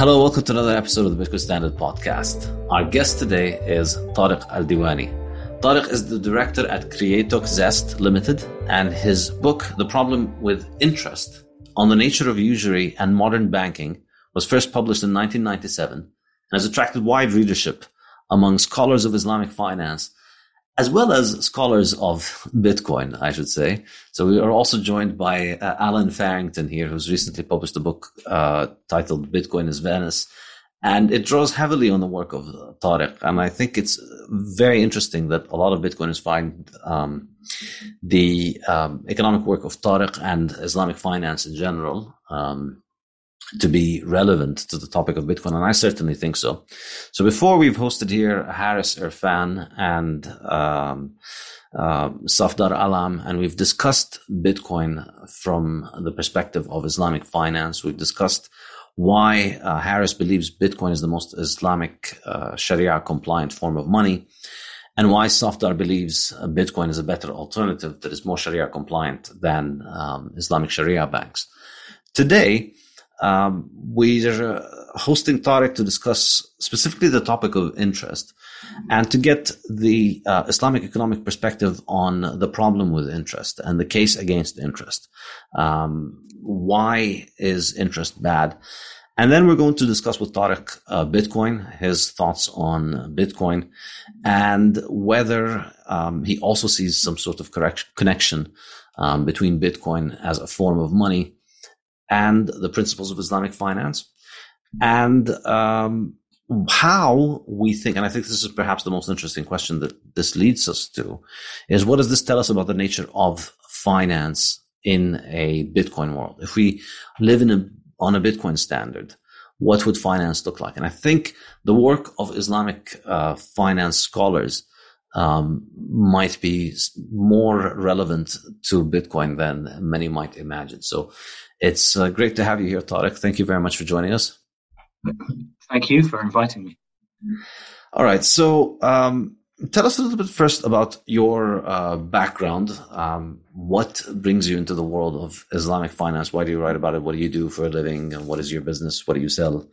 Hello, welcome to another episode of the Bitcoin Standard Podcast. Our guest today is Tarek El Diwany. Tarek is the director at Kreatoc Zest Limited, and his book, The Problem with Interest on the Nature of Usury and Modern Banking, was first published in 1997 and has attracted wide readership among scholars of Islamic finance as well as scholars of Bitcoin, I should say. So we are also joined by uh, Allen Farrington here, who's recently published a book uh, titled Bitcoin is Venice. And it draws heavily on the work of uh, Tarek. And I think it's very interesting that a lot of Bitcoiners find um, the um, economic work of Tarek and Islamic finance in general um, to be relevant to the topic of Bitcoin, and I certainly think so. So before we've hosted here Harris Irfan and um, uh, Safdar Alam, and we've discussed Bitcoin from the perspective of Islamic finance. We've discussed why uh, Harris believes Bitcoin is the most Islamic uh, Sharia compliant form of money, and why Safdar believes Bitcoin is a better alternative that is more Sharia compliant than um, Islamic Sharia banks. Today, um, we're uh, hosting Tarek to discuss specifically the topic of interest and to get the uh, Islamic economic perspective on the problem with interest and the case against interest. Um, why is interest bad? And then we're going to discuss with Tarek uh, Bitcoin, his thoughts on Bitcoin, and whether um, he also sees some sort of correct- connection um, between Bitcoin as a form of money and the principles of Islamic finance. And um, how we think, and I think this is perhaps the most interesting question that this leads us to, is what does this tell us about the nature of finance in a Bitcoin world? If we live in a on a Bitcoin standard, what would finance look like? And I think the work of Islamic uh, finance scholars um, might be more relevant to Bitcoin than many might imagine. So it's uh, great to have you here, Tarek. Thank you very much for joining us. Thank you for inviting me. All right. So um, tell us a little bit first about your uh, background. Um, what brings you into the world of Islamic finance? Why do you write about it? What do you do for a living? And what is your business? What do you sell?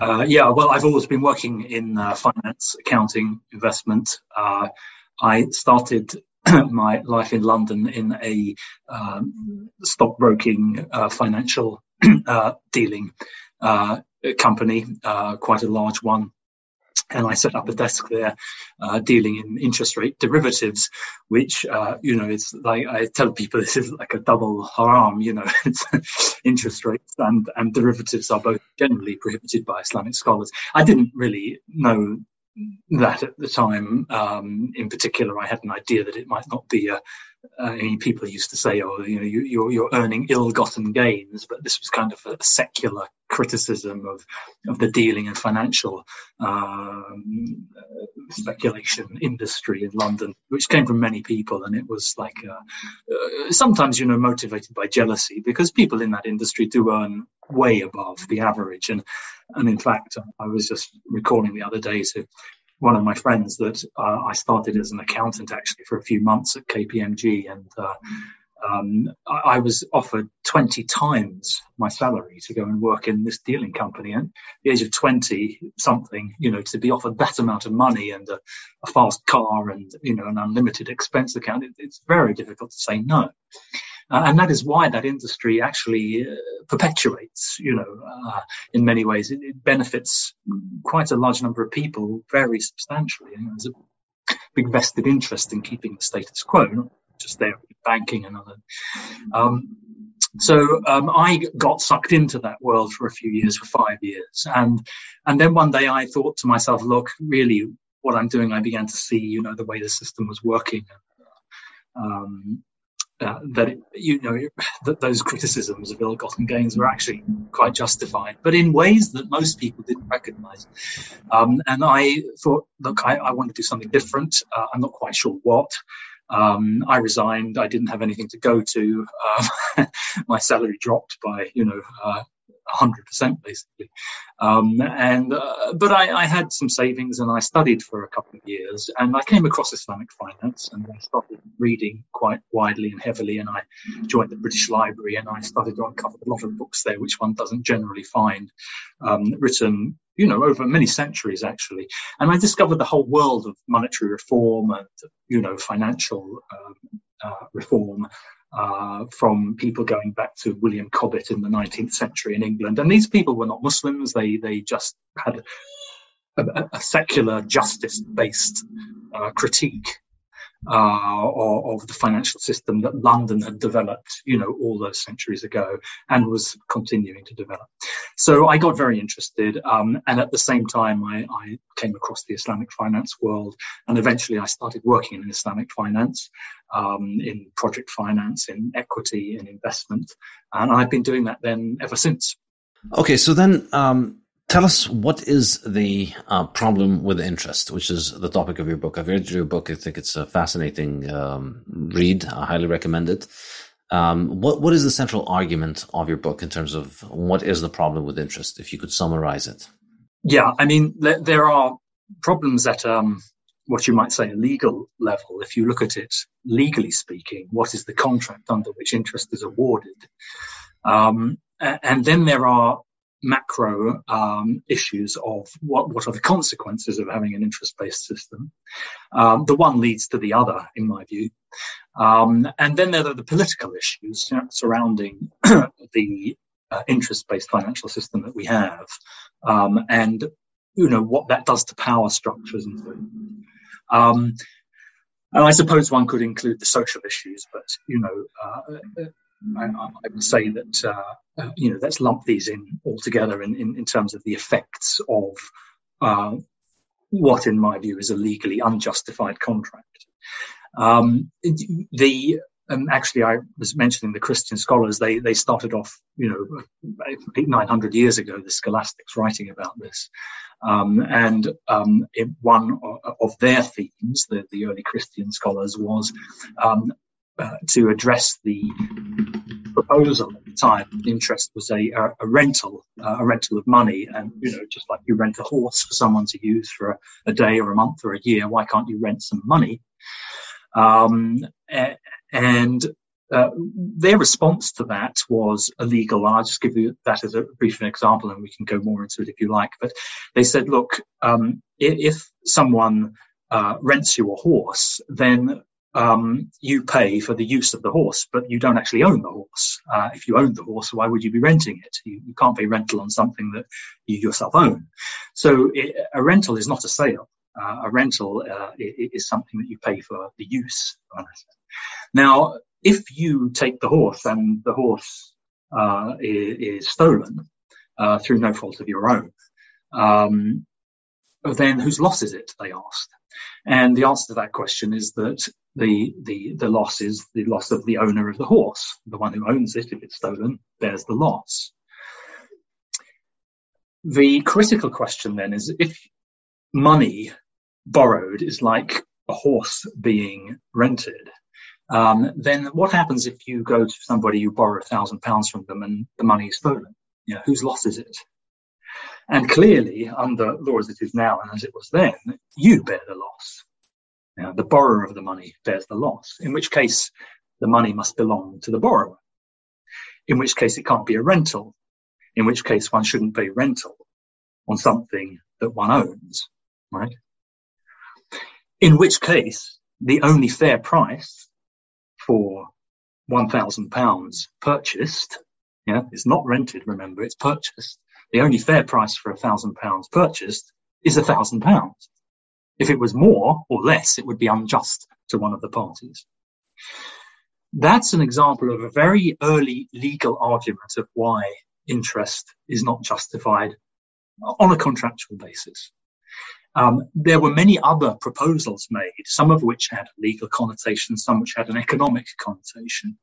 Uh, yeah, well, I've always been working in uh, finance, accounting, investment. Uh, I started my life in London in a um, stockbroking uh, financial uh, dealing uh, company, quite a large one and I set up a desk there uh, dealing in interest rate derivatives, which, uh, you know, it's like I tell people this is like a double haram, you know, interest rates and, and derivatives are both generally prohibited by Islamic scholars. I didn't really know that at the time. Um, in particular, I had an idea that it might not be a, uh, people used to say, "Oh, you know, you, are you're, you're earning ill-gotten gains," but this was kind of a secular criticism of of the dealing and financial um, speculation industry in London, which came from many people, and it was like uh, uh, sometimes, you know, motivated by jealousy because people in that industry do earn way above the average, and and in fact, I was just recalling the other day to one of my friends that uh, I started as an accountant actually for a few months at KPMG, and uh, um, I, I, was offered 20 times my salary to go and work in this dealing company. And the age of 20 something, you know, to be offered that amount of money and a, a fast car and, you know, an unlimited expense account, it, it's very difficult to say no. Uh, and that is why that industry actually uh, perpetuates, you know, uh, in many ways. It, it, benefits quite a large number of people very substantially. And there's a big vested interest in keeping the status quo, just there banking and other. Um, so um, I got sucked into that world for a few years, for five years, and and then one day I thought to myself, look, really, what I'm doing, I began to see, you know, the way the system was working. Um, uh, that you know that those criticisms of ill-gotten gains were actually quite justified, but in ways that most people didn't recognise. Um, and I thought, look, I, I, want to do something different. Uh, I'm not quite sure what. Um, I resigned. I didn't have anything to go to. Um, my salary dropped by, you know, uh, 100% basically. Um, and, uh, but I, I, had some savings and I studied for a couple of years and I came across Islamic finance and I started reading quite widely and heavily and I joined the British Library and I started to uncover a lot of books there, which one doesn't generally find, um, written you know, over many centuries actually. And I discovered the whole world of monetary reform and, you know, financial um, uh, reform uh, from people going back to William Cobbett in the 19th century in England. And these people were not Muslims. They, they just had a, a secular justice based uh, critique uh, of the financial system that London had developed, you know, all those centuries ago and was continuing to develop. So I got very interested. Um, and at the same time, I, I, came across the Islamic finance world. And eventually I started working in Islamic finance, um, in project finance, in equity, in investment. And I've been doing that then ever since. Okay. So then, um Tell us what is the uh, problem with interest, which is the topic of your book. I've read your book. I think it's a fascinating um, read. I highly recommend it. Um, what what is the central argument of your book in terms of what is the problem with interest? If you could summarize it. Yeah, I mean there are problems at um, what you might say a legal level. If you look at it legally speaking, what is the contract under which interest is awarded? Um, and then there are macro um, issues of what, what are the consequences of having an interest-based system. Um, the one leads to the other, in my view. Um, and then there are the political issues you know, surrounding the uh, interest-based financial system that we have, um, and you know what that does to power structures and so. Um, and I suppose one could include the social issues, but you know, uh, I, I would say that uh, uh, you know let's lump these in all together in, in, in terms of the effects of uh, what, in my view, is a legally unjustified contract. Um, the um, actually, I was mentioning the Christian scholars. They they started off, you know, eight nine hundred years ago. The scholastics writing about this, um, and um, it, one of their themes, the, the early Christian scholars, was um, uh, to address the proposal at the time. Interest was a, a, a rental, uh, a rental of money, and you know, just like you rent a horse for someone to use for a, a day or a month or a year, why can't you rent some money? Um, and uh, their response to that was illegal. And I'll just give you that as a brief example, and we can go more into it if you like. But they said, look, um, if, someone uh, rents you a horse, then um, you pay for the use of the horse, but you don't actually own the horse. Uh, if you own the horse, why would you be renting it? You, you can't pay rental on something that you yourself own. So it, a rental is not a sale. Uh, a rental uh, is something that you pay for the use. Now, if you take the horse and the horse uh, is, is, stolen uh, through no fault of your own, um, then whose loss is it? They asked. And the answer to that question is that the, the, the loss is the loss of the owner of the horse. The one who owns it, if it's stolen, bears the loss. The critical question then is if money borrowed is like a horse being rented, um, then what happens if you go to somebody you borrow a thousand pounds from them and the money is stolen? You know, whose loss is it? And clearly, under law as it is now and as it was then, you bear the loss. Know, the borrower of the money bears the loss, in which case the money must belong to the borrower, in which case it can't be a rental, in which case one shouldn't pay rental on something that one owns, right? In which case, the only fair price for £1,000 purchased, yeah, it's not rented, remember, it's purchased. The only fair price for a £1,000 purchased is a £1,000. If it was more or less, it would be unjust to one of the parties. That's an example of a very early legal argument of why interest is not justified on a contractual basis. Um, there were many other proposals made, some of which had legal connotation, some which had an economic connotation.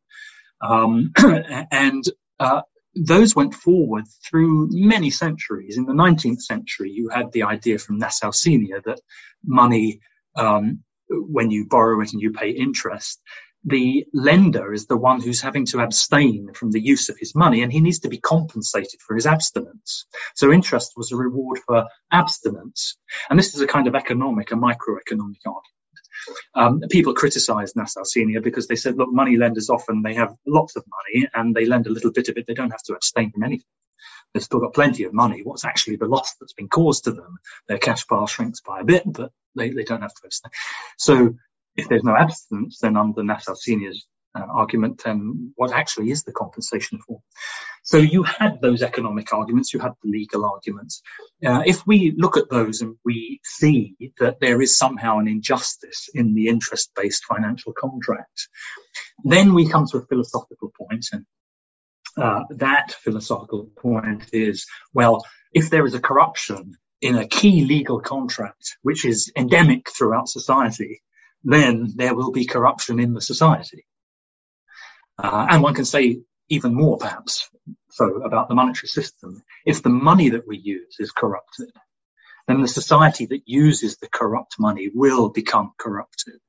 Um, and uh, those went forward through many centuries. In the 19th century, you had the idea from Nassau Senior that money, um, when you borrow it and you pay interest, the lender is the one who's having to abstain from the use of his money and he needs to be compensated for his abstinence. So interest was a reward for abstinence. And this is a kind of economic, a microeconomic argument. Um, people criticised Nassau Senior because they said, look, money lenders often they have lots of money and they lend a little bit of it. They don't have to abstain from anything. They've still got plenty of money. What's actually the loss that's been caused to them? Their cash pile shrinks by a bit, but they, they don't have to abstain. So if there's no abstinence, then under Nassau Senior's uh, argument, then what actually is the compensation for? So you had those economic arguments, you had the legal arguments. Uh, if we look at those and we see that there is somehow an injustice in the interest-based financial contract, then we come to a philosophical point. point, and uh, that philosophical point is, well, if there is a corruption in a key legal contract, which is endemic throughout society, then there will be corruption in the society. Uh, and one can say even more, perhaps, so about the monetary system. If the money that we use is corrupted, then the society that uses the corrupt money will become corrupted.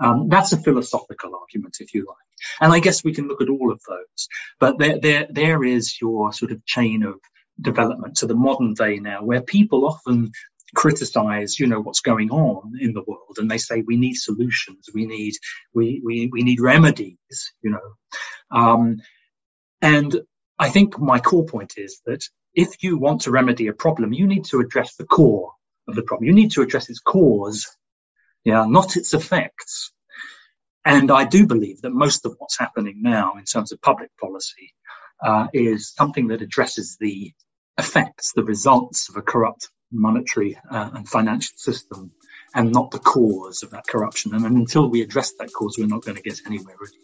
Um, that's a philosophical argument, if you like. And I guess we can look at all of those. But there, there, there is your sort of chain of development to the modern day now, where people often criticize, you know, what's going on in the world. And they say we need solutions. We need, we, we, we need remedies, you know. Um, and I think my core point is that if you want to remedy a problem, you need to address the core of the problem. You need to address its cause, yeah, not its effects. And I do believe that most of what's happening now in terms of public policy uh, is something that addresses the effects, the results of a corrupt monetary uh, and financial system and not the cause of that corruption. And until we address that cause, we're not going to get anywhere really.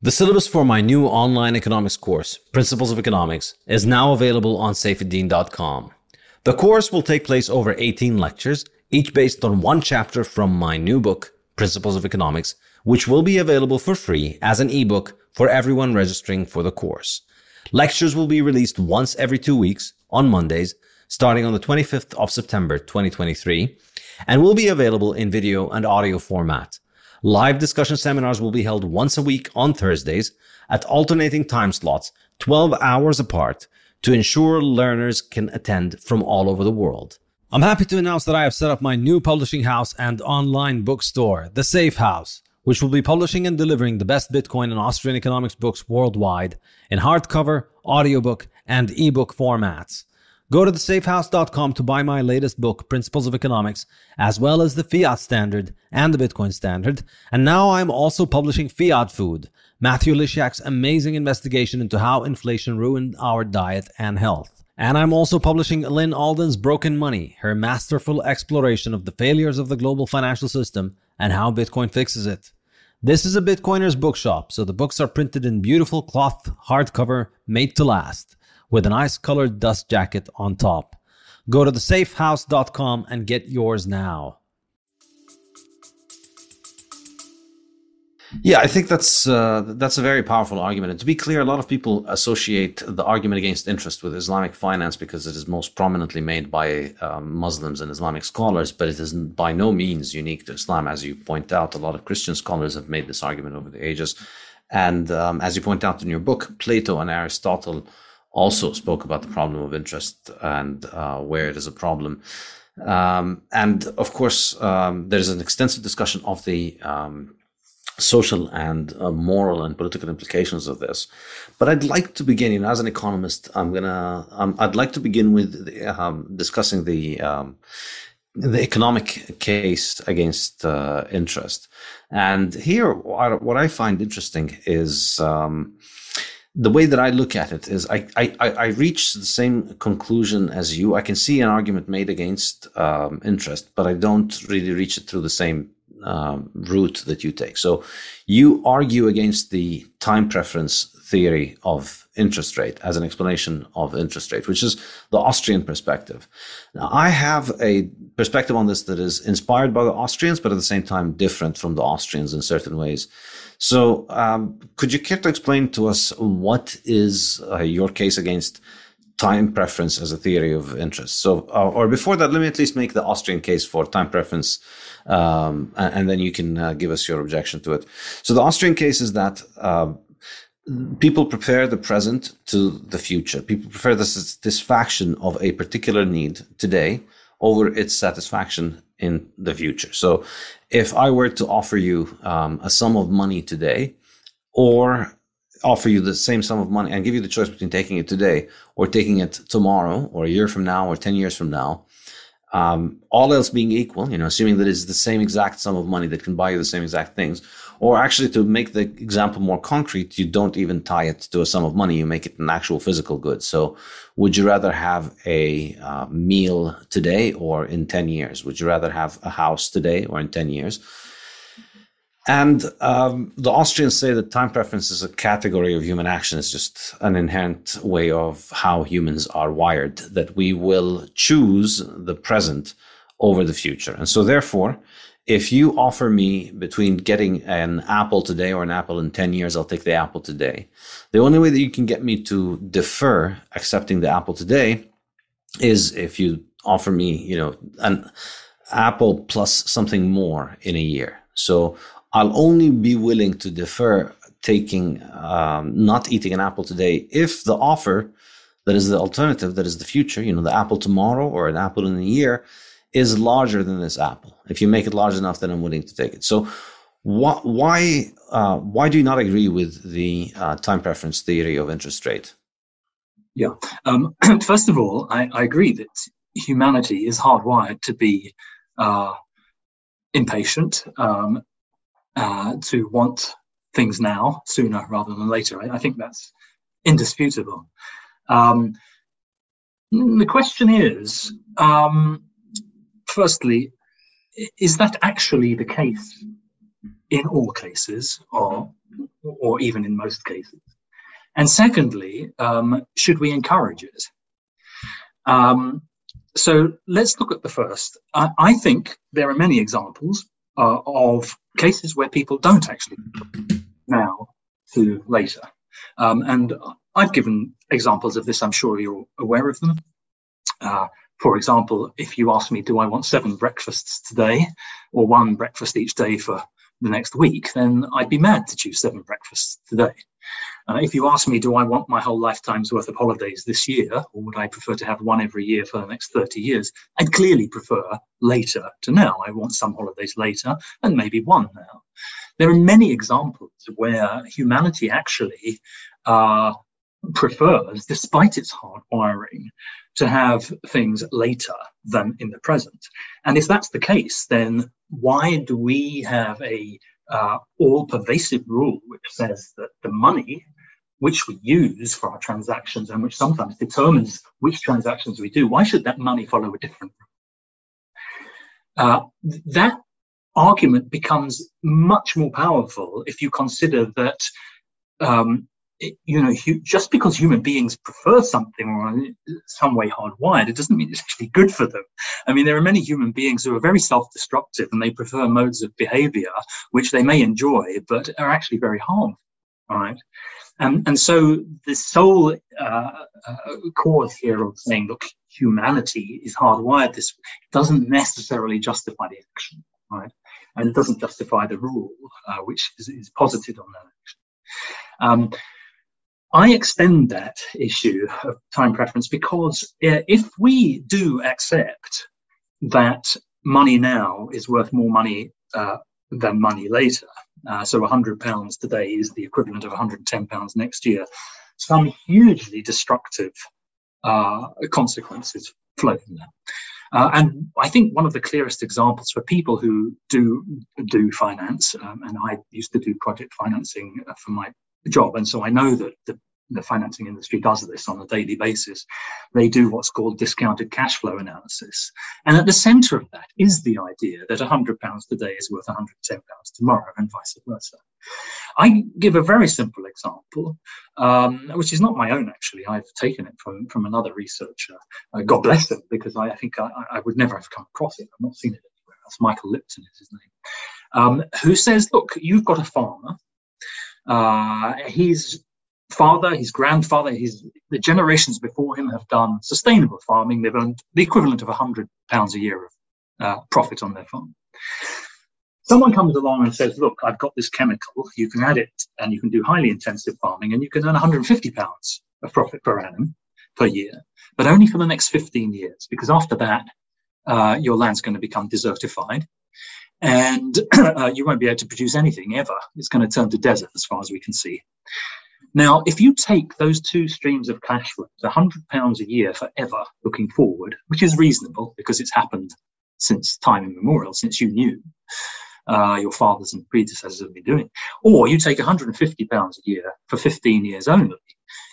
The syllabus for my new online economics course, Principles of Economics, is now available on saifedean.com. The course will take place over 18 lectures, each based on one chapter from my new book, Principles of Economics, which will be available for free as an ebook for everyone registering for the course. Lectures will be released once every two weeks on Mondays, starting on the 25th of September 2023, and will be available in video and audio format. Live discussion seminars will be held once a week on Thursdays at alternating time slots, 12 hours apart, to ensure learners can attend from all over the world. I'm happy to announce that I have set up my new publishing house and online bookstore, The Safe House, which will be publishing and delivering the best Bitcoin and Austrian economics books worldwide in hardcover, audiobook, and ebook formats. Go to thesafehouse.com to buy my latest book, Principles of Economics, as well as the Fiat Standard and the Bitcoin Standard. And now I'm also publishing Fiat Food, Matthew Lysiak's amazing investigation into how inflation ruined our diet and health. And I'm also publishing Lyn Alden's Broken Money, her masterful exploration of the failures of the global financial system and how Bitcoin fixes it. This is a Bitcoiner's bookshop, so the books are printed in beautiful cloth hardcover made to last with an ice colored dust jacket on top. Go to thesafehouse.com and get yours now. Yeah, I think that's uh, that's a very powerful argument. And to be clear, a lot of people associate the argument against interest with Islamic finance because it is most prominently made by um, Muslims and Islamic scholars, but it is by no means unique to Islam. As you point out, a lot of Christian scholars have made this argument over the ages. And um, as you point out in your book, Plato and Aristotle also spoke about the problem of interest and uh, where it is a problem. Um, and of course, um, there's an extensive discussion of the um, social and uh, moral and political implications of this. But I'd like to begin, you know, as an economist, I'm gonna, um, I'd like to begin with the, um, discussing the um, the economic case against uh, interest. And here, what I find interesting is the way that I look at it is I, I, I reach the same conclusion as you. I can see an argument made against um, interest, but I don't really reach it through the same um, route that you take. So you argue against the time preference theory of interest rate as an explanation of interest rate, which is the Austrian perspective. Now, I have a perspective on this that is inspired by the Austrians, but at the same time different from the Austrians in certain ways. So, um, could you care to explain to us what is uh, your case against time preference as a theory of interest? So, uh, or before that, let me at least make the Austrian case for time preference, um, and, then you can uh, give us your objection to it. So, the Austrian case is that uh, people prepare the present to the future. People prefer the satisfaction of a particular need today over its satisfaction in the future. So if I were to offer you um, a sum of money today or offer you the same sum of money and give you the choice between taking it today or taking it tomorrow or a year from now or 10 years from now, um, all else being equal, you know, assuming that it's the same exact sum of money that can buy you the same exact things, or actually to make the example more concrete, you don't even tie it to a sum of money. You make it an actual physical good. So would you rather have a uh, meal today or in 10 years? Would you rather have a house today or in 10 years? And um, the Austrians say that time preference is a category of human action. It's just an inherent way of how humans are wired, that we will choose the present over the future. And so, therefore, if you offer me between getting an apple today or an apple in 10 years, I'll take the apple today. The only way that you can get me to defer accepting the apple today is if you offer me, you know, an apple plus something more in a year. So I'll only be willing to defer taking, um, not eating an apple today if the offer that is the alternative, that is the future, you know, the apple tomorrow or an apple in a year is larger than this apple. If you make it large enough, then I'm willing to take it. So wh- why, uh, why do you not agree with the uh, time preference theory of interest rate? Yeah. Um, first of all, I, I, agree that humanity is hardwired to be uh, impatient um, uh, to want things now, sooner rather than later. I, I think that's indisputable. Um, the question is, um, firstly, is that actually the case in all cases, or or even in most cases? And secondly, um, should we encourage it? Um, so let's look at the first. I, I think there are many examples uh, of cases where people don't actually now to later. Um, and I've given examples of this, I'm sure you're aware of them. Uh, for example, if you ask me, do I want seven breakfasts today or one breakfast each day for the next week, then I'd be mad to choose seven breakfasts today. Uh, if you ask me, do I want my whole lifetime's worth of holidays this year, or would I prefer to have one every year for the next 30 years? I'd clearly prefer later to now. I want some holidays later and maybe one now. There are many examples where humanity actually uh, prefers, despite its hard wiring, to have things later than in the present. And if that's the case, then why do we have a uh, all pervasive rule which says that the money which we use for our transactions and which sometimes determines which transactions we do, why should that money follow a different rule? Uh, that argument becomes much more powerful if you consider that um, you know, just because human beings prefer something or some way hardwired, it doesn't mean it's actually good for them. I mean, there are many human beings who are very self-destructive and they prefer modes of behavior which they may enjoy, but are actually very harmful. Right. And, and so the sole uh, uh, cause here of saying, look, humanity is hardwired this doesn't necessarily justify the action, right? And it doesn't justify the rule, uh, which is, is posited on that action. Um, I extend that issue of time preference because uh, if we do accept that money now is worth more money uh, than money later, uh, so £100 today is the equivalent of £110 next year, some hugely destructive uh, consequences flow from that. Uh, and I think one of the clearest examples for people who do do finance, um, and I used to do project financing uh, for my job. And so I know that the, the financing industry does this on a daily basis. They do what's called discounted cash flow analysis. And at the center of that is the idea that £100 today is worth £110 tomorrow and vice versa. I give a very simple example, um, which is not my own actually. I've taken it from, from another researcher. Uh, God bless him, because I, I think I, I, would never have come across it. I've not seen it anywhere else. Michael Lipton is his name. Um, who says, look, you've got a farmer uh, his father, his grandfather, his the generations before him have done sustainable farming. They've earned the equivalent of hundred pounds a year of uh, profit on their farm. Someone comes along and says, "Look, I've got this chemical. You can add it, and you can do highly intensive farming, and you can earn 150 pounds of profit per annum per year, but only for the next 15 years, because after that, uh, your land's going to become desertified." And uh, you won't be able to produce anything ever. It's going to turn to desert as far as we can see. Now, if you take those two streams of cash flows, £100 a year forever looking forward, which is reasonable because it's happened since time immemorial, since you knew uh, your fathers and predecessors have been doing, or you take £150 a year for 15 years only,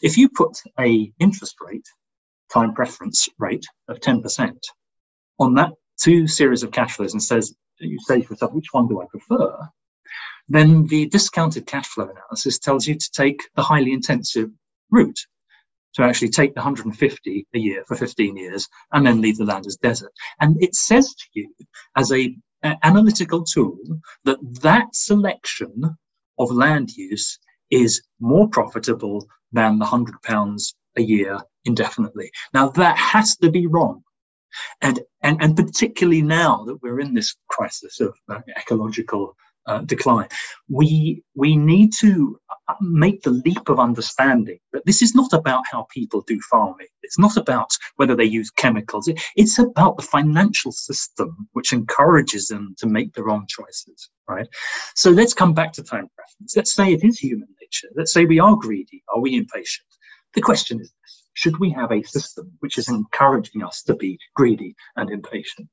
if you put a interest rate, time preference rate of 10% on that two series of cash flows and says you say to yourself, which one do I prefer? Then the discounted cash flow analysis tells you to take the highly intensive route, to actually take the 150 a year for 15 years and then leave the land as desert. And it says to you as a, analytical tool that that selection of land use is more profitable than the 100 pounds a year indefinitely. Now that has to be wrong and, and, and particularly now that we're in this crisis of uh, ecological uh, decline, we, we need to uh, make the leap of understanding that this is not about how people do farming. It's not about whether they use chemicals. It's about the financial system which encourages them to make the wrong choices, right? So let's come back to time preference. Let's say it is human nature. Let's say we are greedy. Are we impatient? The question is this should we have a system which is encouraging us to be greedy and impatient?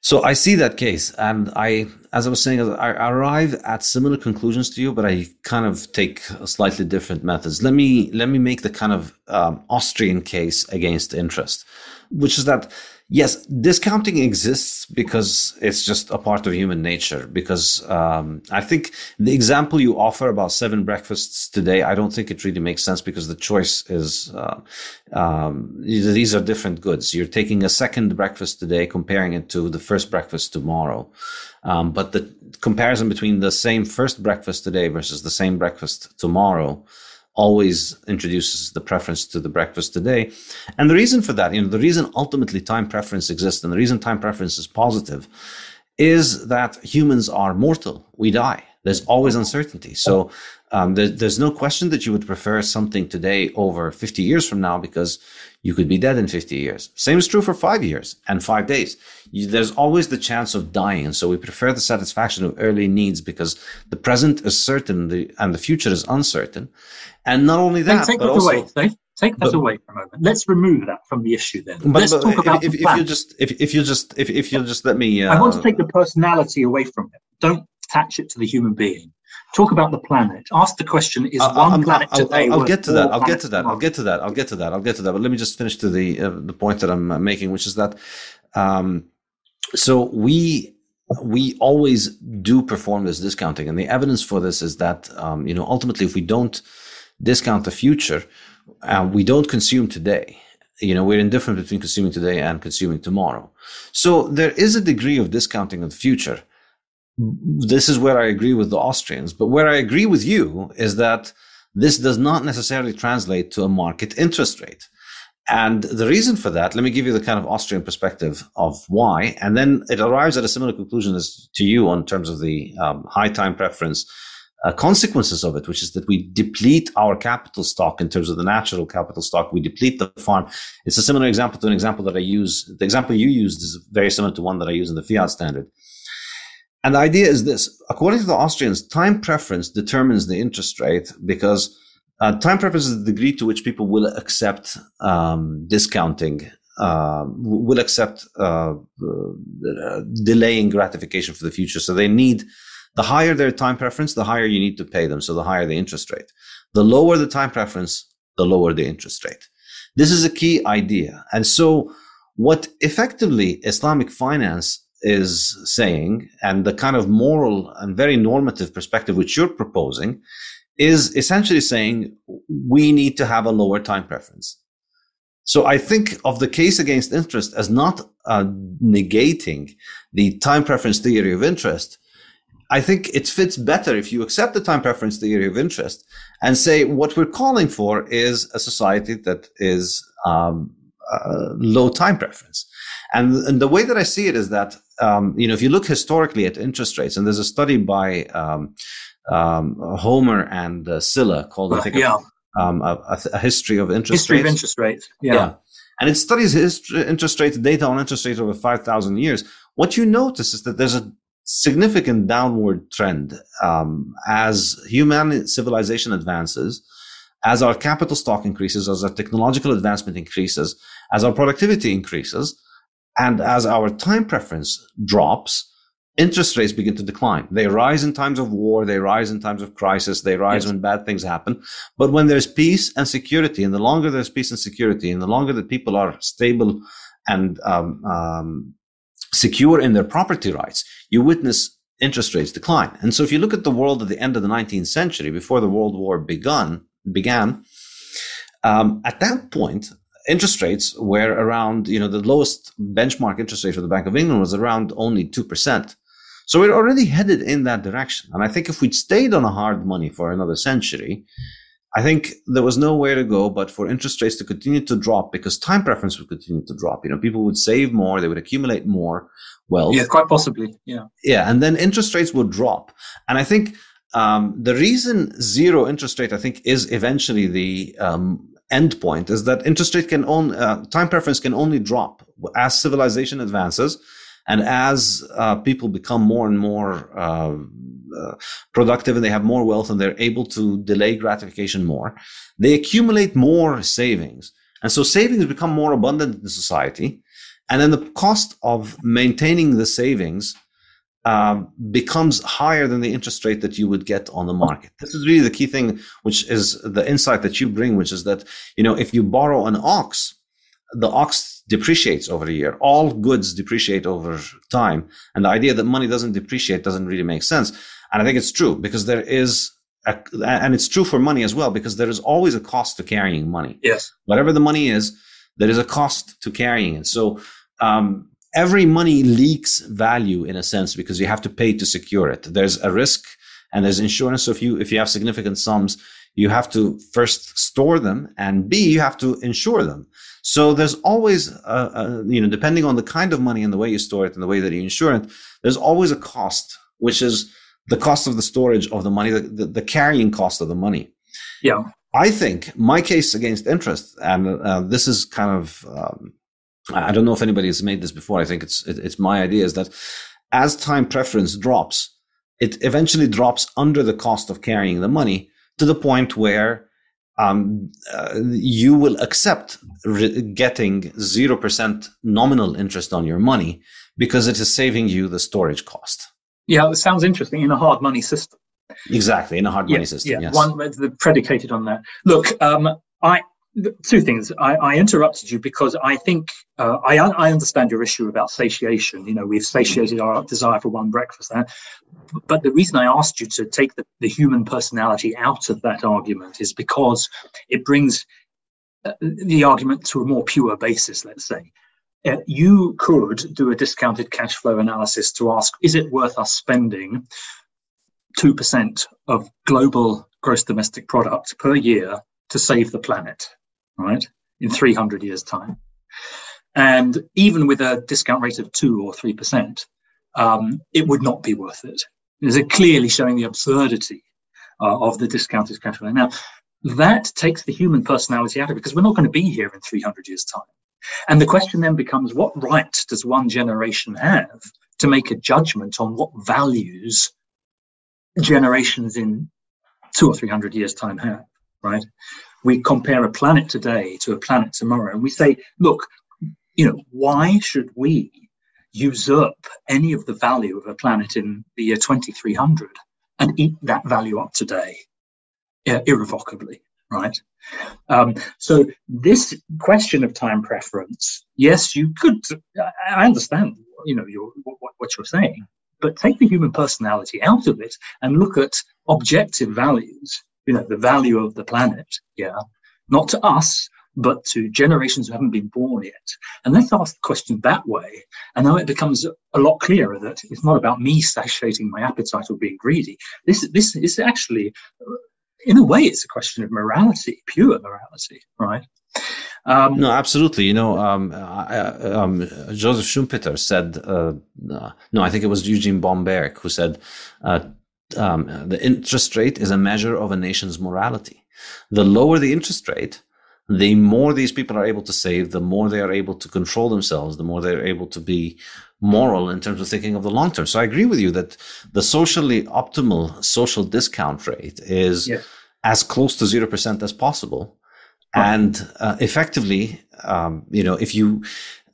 So I see that case, and I, as I was saying, I arrive at similar conclusions to you, but I kind of take slightly different methods. Let me let me make the kind of um, Austrian case against interest, which is that Yes, discounting exists because it's just a part of human nature. Because um, I think the example you offer about seven breakfasts today, I don't think it really makes sense because the choice is uh, um, these are different goods. You're taking a second breakfast today, comparing it to the first breakfast tomorrow. Um, but the comparison between the same first breakfast today versus the same breakfast tomorrow always introduces the preference to the breakfast today. And the reason for that, you know, the reason ultimately time preference exists and the reason time preference is positive is that humans are mortal. We die. There's always uncertainty. So um, there, there's no question that you would prefer something today over 50 years from now because you could be dead in 50 years. Same is true for five years and five days. You, there's always the chance of dying. So we prefer the satisfaction of early needs because the present is certain the, and the future is uncertain. And not only that, take but that also, away. Take, take that but, away for a moment. Let's remove that from the issue then. But, Let's but talk about if, if, if you just if, if you just if, if you'll just let me. Uh, I want to take the personality away from it. Don't attach it to the human being. Talk about the planet. Ask the question: Is one I'm, planet I'll, today? I'll, I'll get to that. I'll get to that. I'll get to that. I'll get to that. I'll get to that. But let me just finish to the uh, the point that I'm making, which is that. Um, so we we always do perform this discounting, and the evidence for this is that um, you know ultimately, if we don't discount the future, uh, we don't consume today. You know, we're indifferent between consuming today and consuming tomorrow. So there is a degree of discounting of the future this is where I agree with the Austrians. But where I agree with you is that this does not necessarily translate to a market interest rate. And the reason for that, let me give you the kind of Austrian perspective of why. And then it arrives at a similar conclusion as to you on terms of the um, high time preference uh, consequences of it, which is that we deplete our capital stock in terms of the natural capital stock. We deplete the farm. It's a similar example to an example that I use. The example you used is very similar to one that I use in the fiat standard. And the idea is this according to the Austrians, time preference determines the interest rate because uh, time preference is the degree to which people will accept um, discounting, uh, will accept uh, uh, delaying gratification for the future. So they need the higher their time preference, the higher you need to pay them. So the higher the interest rate. The lower the time preference, the lower the interest rate. This is a key idea. And so what effectively Islamic finance is saying and the kind of moral and very normative perspective which you're proposing is essentially saying we need to have a lower time preference. So I think of the case against interest as not uh, negating the time preference theory of interest. I think it fits better if you accept the time preference theory of interest and say what we're calling for is a society that is um, uh, low time preference. And, and the way that I see it is that, um, you know, if you look historically at interest rates, and there's a study by um, um, Homer and uh, Sylla called, I think, yeah. Um, a, a, history of interest history rates. of interest rates. Yeah. yeah. And it studies history, interest rates, data on interest rates over 5,000 years. What you notice is that there's a significant downward trend um, as human civilization advances as our capital stock increases, as our technological advancement increases, as our productivity increases, and as our time preference drops, interest rates begin to decline. They rise in times of war, they rise in times of crisis, they rise yes. when bad things happen. But when there's peace and security, and the longer there's peace and security, and the longer that people are stable and um, um, secure in their property rights, you witness interest rates decline. And so if you look at the world at the end of the 19th century, before the World War begun, began, um, at that point, interest rates were around, you know, the lowest benchmark interest rate for the Bank of England was around only 2%. So we're already headed in that direction. And I think if we'd stayed on a hard money for another century, I think there was nowhere to go but for interest rates to continue to drop because time preference would continue to drop. You know, people would save more, they would accumulate more wealth. Yeah, quite possibly. Yeah. Yeah. And then interest rates would drop. And I think um, the reason zero interest rate, I think, is eventually the um, end point is that interest rate can only, uh, time preference can only drop as civilization advances and as uh, people become more and more uh, uh, productive and they have more wealth and they're able to delay gratification more, they accumulate more savings. And so savings become more abundant in society. And then the cost of maintaining the savings um, becomes higher than the interest rate that you would get on the market. This is really the key thing, which is the insight that you bring, which is that, you know, if you borrow an ox the ox depreciates over a year. All goods depreciate over time. And the idea that money doesn't depreciate doesn't really make sense. And I think it's true because there is a, and it's true for money as well because there is always a cost to carrying money. Yes. Whatever the money is, there is a cost to carrying it. So, um, every money leaks value in a sense because you have to pay to secure it. There's a risk and there's insurance. So if you, if you have significant sums, you have to first store them and B, you have to insure them. So there's always, a, a, you know, depending on the kind of money and the way you store it and the way that you insure it, there's always a cost, which is the cost of the storage of the money, the, the, the carrying cost of the money. Yeah. I think my case against interest, and uh, this is kind of, um, I don't know if anybody has made this before. I think it's it, it's my idea is that as time preference drops, it eventually drops under the cost of carrying the money to the point where um, uh, you will accept re- getting 0% nominal interest on your money because it is saving you the storage cost. Yeah, it sounds interesting in a hard money system. Exactly, in a hard money system. Yeah, yes. one predicated on that. Look, um, I two things. I, I, interrupted you because I think uh, I, I, understand your issue about satiation. You know, we've satiated our desire for one breakfast. But the reason I asked you to take the, the human personality out of that argument is because it brings uh, the argument to a more pure basis, let's say. Uh, you could do a discounted cash flow analysis to ask is it worth us spending 2% of global gross domestic product per year to save the planet? Right, in 300 years' time. And even with a discount rate of 2 or 3%, um, it would not be worth it. Is it clearly showing the absurdity uh, of the discounted cash flow? Now, that takes the human personality out of it because we're not going to be here in 300 years' time. And the question then becomes what right does one generation have to make a judgment on what values generations in two or 300 years' time have, right? We compare a planet today to a planet tomorrow and we say, look, you know, why should we usurp any of the value of a planet in the year 2300 and eat that value up today irrevocably, right? Um, so this question of time preference, yes, you could. I understand, you know, your, what, what you're saying, but take the human personality out of it and look at objective values you know, the value of the planet, yeah, not to us, but to generations who haven't been born yet. And let's ask the question that way. And now it becomes a lot clearer that it's not about me satiating my appetite or being greedy. This, this is actually, in a way, it's a question of morality, pure morality, right? Um, no, absolutely. You know, um, I, um, Joseph Schumpeter said, uh, no, I think it was Eugene Böhm-Bawerk who said, uh, um, the interest rate is a measure of a nation's morality. The lower the interest rate, the more these people are able to save, the more they are able to control themselves, the more they're able to be moral in terms of thinking of the long term. So I agree with you that the socially optimal social discount rate is as close to 0% as possible. And uh, effectively, um, you know, if you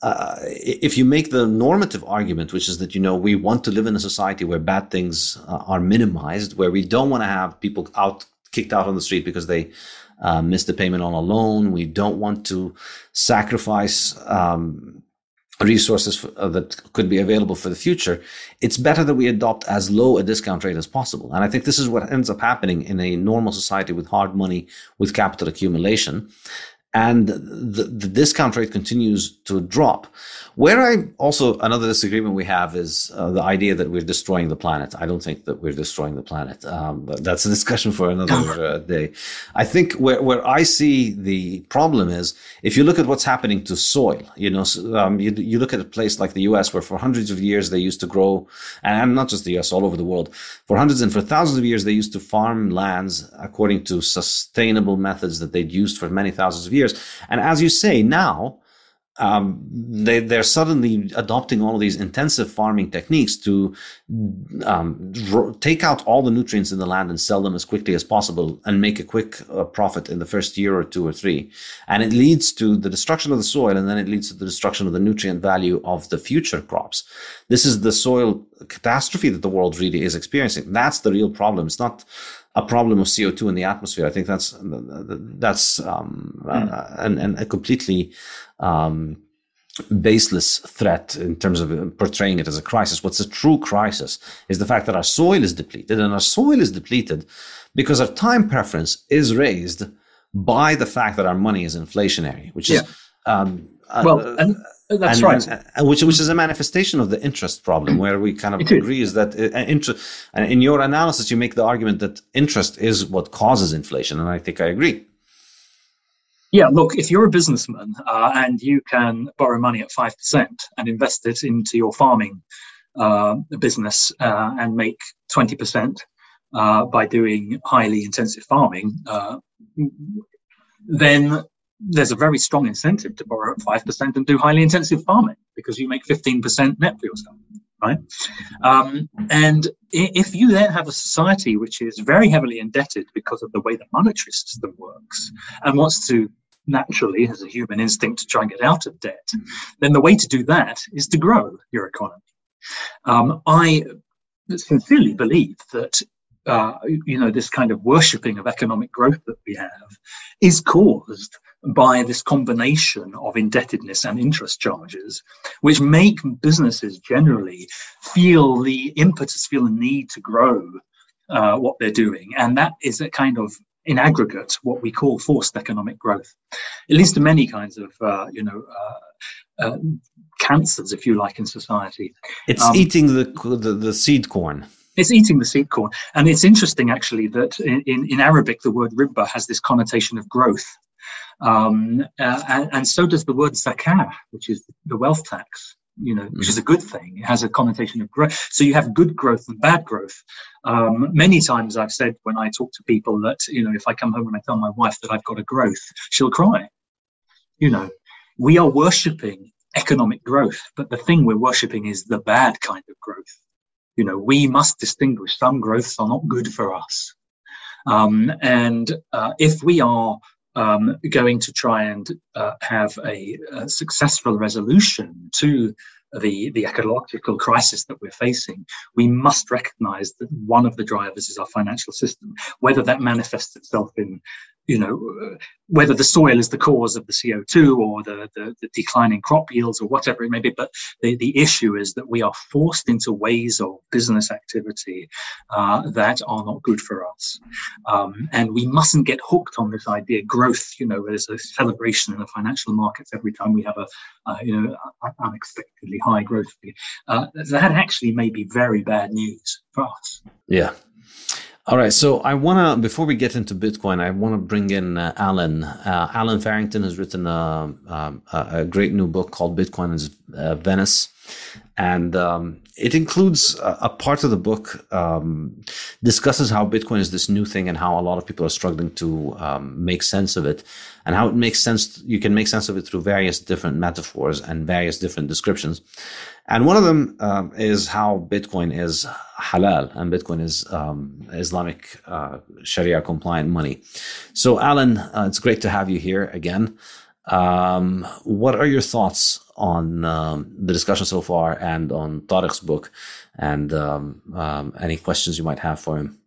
uh, if you make the normative argument, which is that, you know, we want to live in a society where bad things uh, are minimized, where we don't want to have people out kicked out on the street because they uh, missed the payment on a loan. We don't want to sacrifice um, resources for, uh, that could be available for the future. It's better that we adopt as low a discount rate as possible. And I think this is what ends up happening in a normal society with hard money, with capital accumulation and the, the discount rate continues to drop. Where I also another disagreement we have is uh, the idea that we're destroying the planet. I don't think that we're destroying the planet. Um, but that's a discussion for another uh, day. I think where where I see the problem is if you look at what's happening to soil. You know, um, you you look at a place like the U.S. where for hundreds of years they used to grow, and not just the U.S. all over the world, for hundreds and for thousands of years they used to farm lands according to sustainable methods that they'd used for many thousands of years. And as you say now um, they, they're suddenly adopting all of these intensive farming techniques to um, take out all the nutrients in the land and sell them as quickly as possible and make a quick uh, profit in the first year or two or three. And it leads to the destruction of the soil and then it leads to the destruction of the nutrient value of the future crops. This is the soil catastrophe that the world really is experiencing. That's the real problem. It's not a problem of CO2 in the atmosphere. I think that's that's um, mm. an, an, a completely um, baseless threat in terms of portraying it as a crisis. What's a true crisis is the fact that our soil is depleted, and our soil is depleted because our time preference is raised by the fact that our money is inflationary, which is um, well, uh, and that's and, right. And, and, which which is a manifestation of the interest problem, where we kind of it agree is, is that uh, interest. And in your analysis, you make the argument that interest is what causes inflation, and I think I agree. Yeah, look, if you're a businessman uh, and you can borrow money at 5% and invest it into your farming uh, business uh, and make 20% uh, by doing highly intensive farming, uh, then there's a very strong incentive to borrow at 5% and do highly intensive farming because you make 15% net for yourself, right? Um, and if you then have a society which is very heavily indebted because of the way the monetary system works and wants to naturally has a human instinct to try and get out of debt, then the way to do that is to grow your economy. Um, I sincerely believe that uh, you know this kind of worshipping of economic growth that we have is caused by this combination of indebtedness and interest charges, which make businesses generally feel the impetus, feel the need to grow uh, what they're doing, and that is a kind of in aggregate what we call forced economic growth. It leads to many kinds of, uh, you know, uh, uh, cancers, if you like, in society. It's um, eating the, the, the seed corn. It's eating the seed corn, and it's interesting actually that in, in, in Arabic the word riba has this connotation of growth, um, uh, and, and, so does the word zakah, which is the wealth tax you know, which is a good thing. It has a connotation of growth. So you have good growth and bad growth. Um, many times I've said when I talk to people that, you know, if I come home and I tell my wife that I've got a growth, she'll cry. You know, we are worshipping economic growth, but the thing we're worshipping is the bad kind of growth. You know, we must distinguish some growths are not good for us. Um, and uh, if we are um, going to try and uh, have a, a, successful resolution to the, the ecological crisis that we're facing, we must recognize that one of the drivers is our financial system, whether that manifests itself in you know, whether the soil is the cause of the CO2 or the, the, the, declining crop yields or whatever it may be. But the, the issue is that we are forced into ways of business activity uh, that are not good for us. Um, and we mustn't get hooked on this idea growth, you know, there's a celebration in the financial markets every time we have a, you know, unexpectedly high growth. Uh, that actually may be very bad news for us. Yeah. All right. So I want to, before we get into Bitcoin, I want to bring in uh, Allen. Uh, Allen Farrington has written a, um, a, a, great new book called Bitcoin is uh, Venice. And um, it includes a, a, part of the book um, discusses how Bitcoin is this new thing and how a lot of people are struggling to um, make sense of it and how it makes sense. You can make sense of it through various different metaphors and various different descriptions. And one of them um, is how Bitcoin is halal and Bitcoin is um, Islamic uh, Sharia compliant money. So, Allen, uh, it's great to have you here again. Um, what are your thoughts on um, the discussion so far and on Tarek's book and um, um, any questions you might have for him?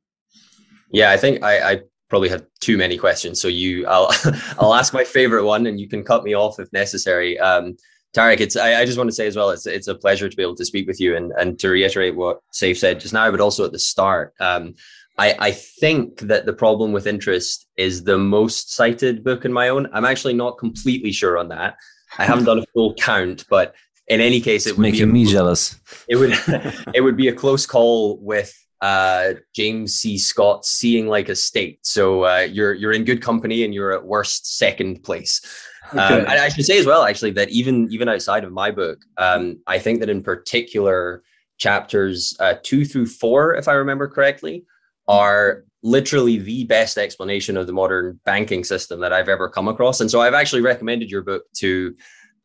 Yeah, I think I, I probably had too many questions. So you, I'll, I'll ask my favorite one and you can cut me off if necessary. Um, Tarek, it's I, I, just want to say as well, it's it's a pleasure to be able to speak with you and and to reiterate what Saif said just now, but also at the start. Um, I, I think that the problem with interest is the most cited book in my own. I'm actually not completely sure on that. I haven't done a full count, but in any case, it would making me jealous. It would it would be a close call with uh, James C. Scott seeing like a state. So uh, you're you're in good company and you're at worst second place. Okay. Um, and I should say as well, actually, that even even outside of my book, um, I think that in particular chapters uh, two through four, if I remember correctly, are literally the best explanation of the modern banking system that I've ever come across. And so I've actually recommended your book to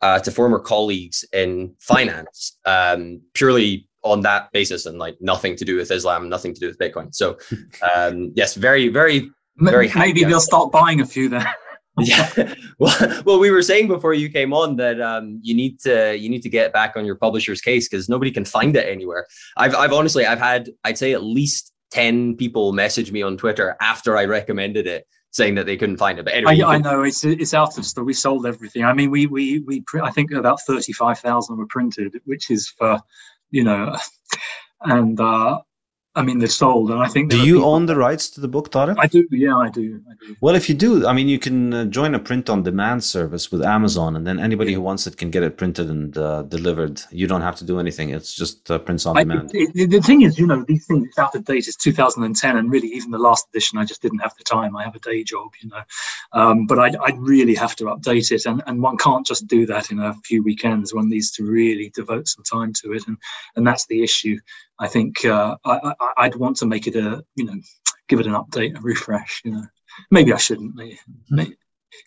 uh, to former colleagues in finance, um, purely on that basis, and like nothing to do with Islam, nothing to do with Bitcoin. So um, yes, very, very, very. Maybe they'll start buying a few then. yeah well well we were saying before you came on that um, you need to you need to get back on your publisher's case because nobody can find it anywhere i've i've honestly i've had i'd say at least 10 people message me on Twitter after I recommended it saying that they couldn't find it. But anyway, I, I know it's it's out of stock. We sold everything. I mean, we we we I think about thirty five thousand were printed, which is for you know, and uh, I mean, they're sold, and I think. Do you people, own the rights to the book, Tarek? I do. Yeah, I do. I do. Well, if you do, I mean, you can uh, join a print-on-demand service with Amazon, and then anybody who wants it can get it printed and uh, delivered. You don't have to do anything; it's just uh, prints on I, demand. It, it, the thing is, you know, these things out of date. It's 2010, and really, even the last edition, I just didn't have the time. I have a day job, you know, um, but I, I really have to update it, and, and one can't just do that in a few weekends. One needs to really devote some time to it, and and that's the issue. I think uh, I, would want to make it a, you know, give it an update, a refresh. You know, maybe I shouldn't. Maybe, maybe.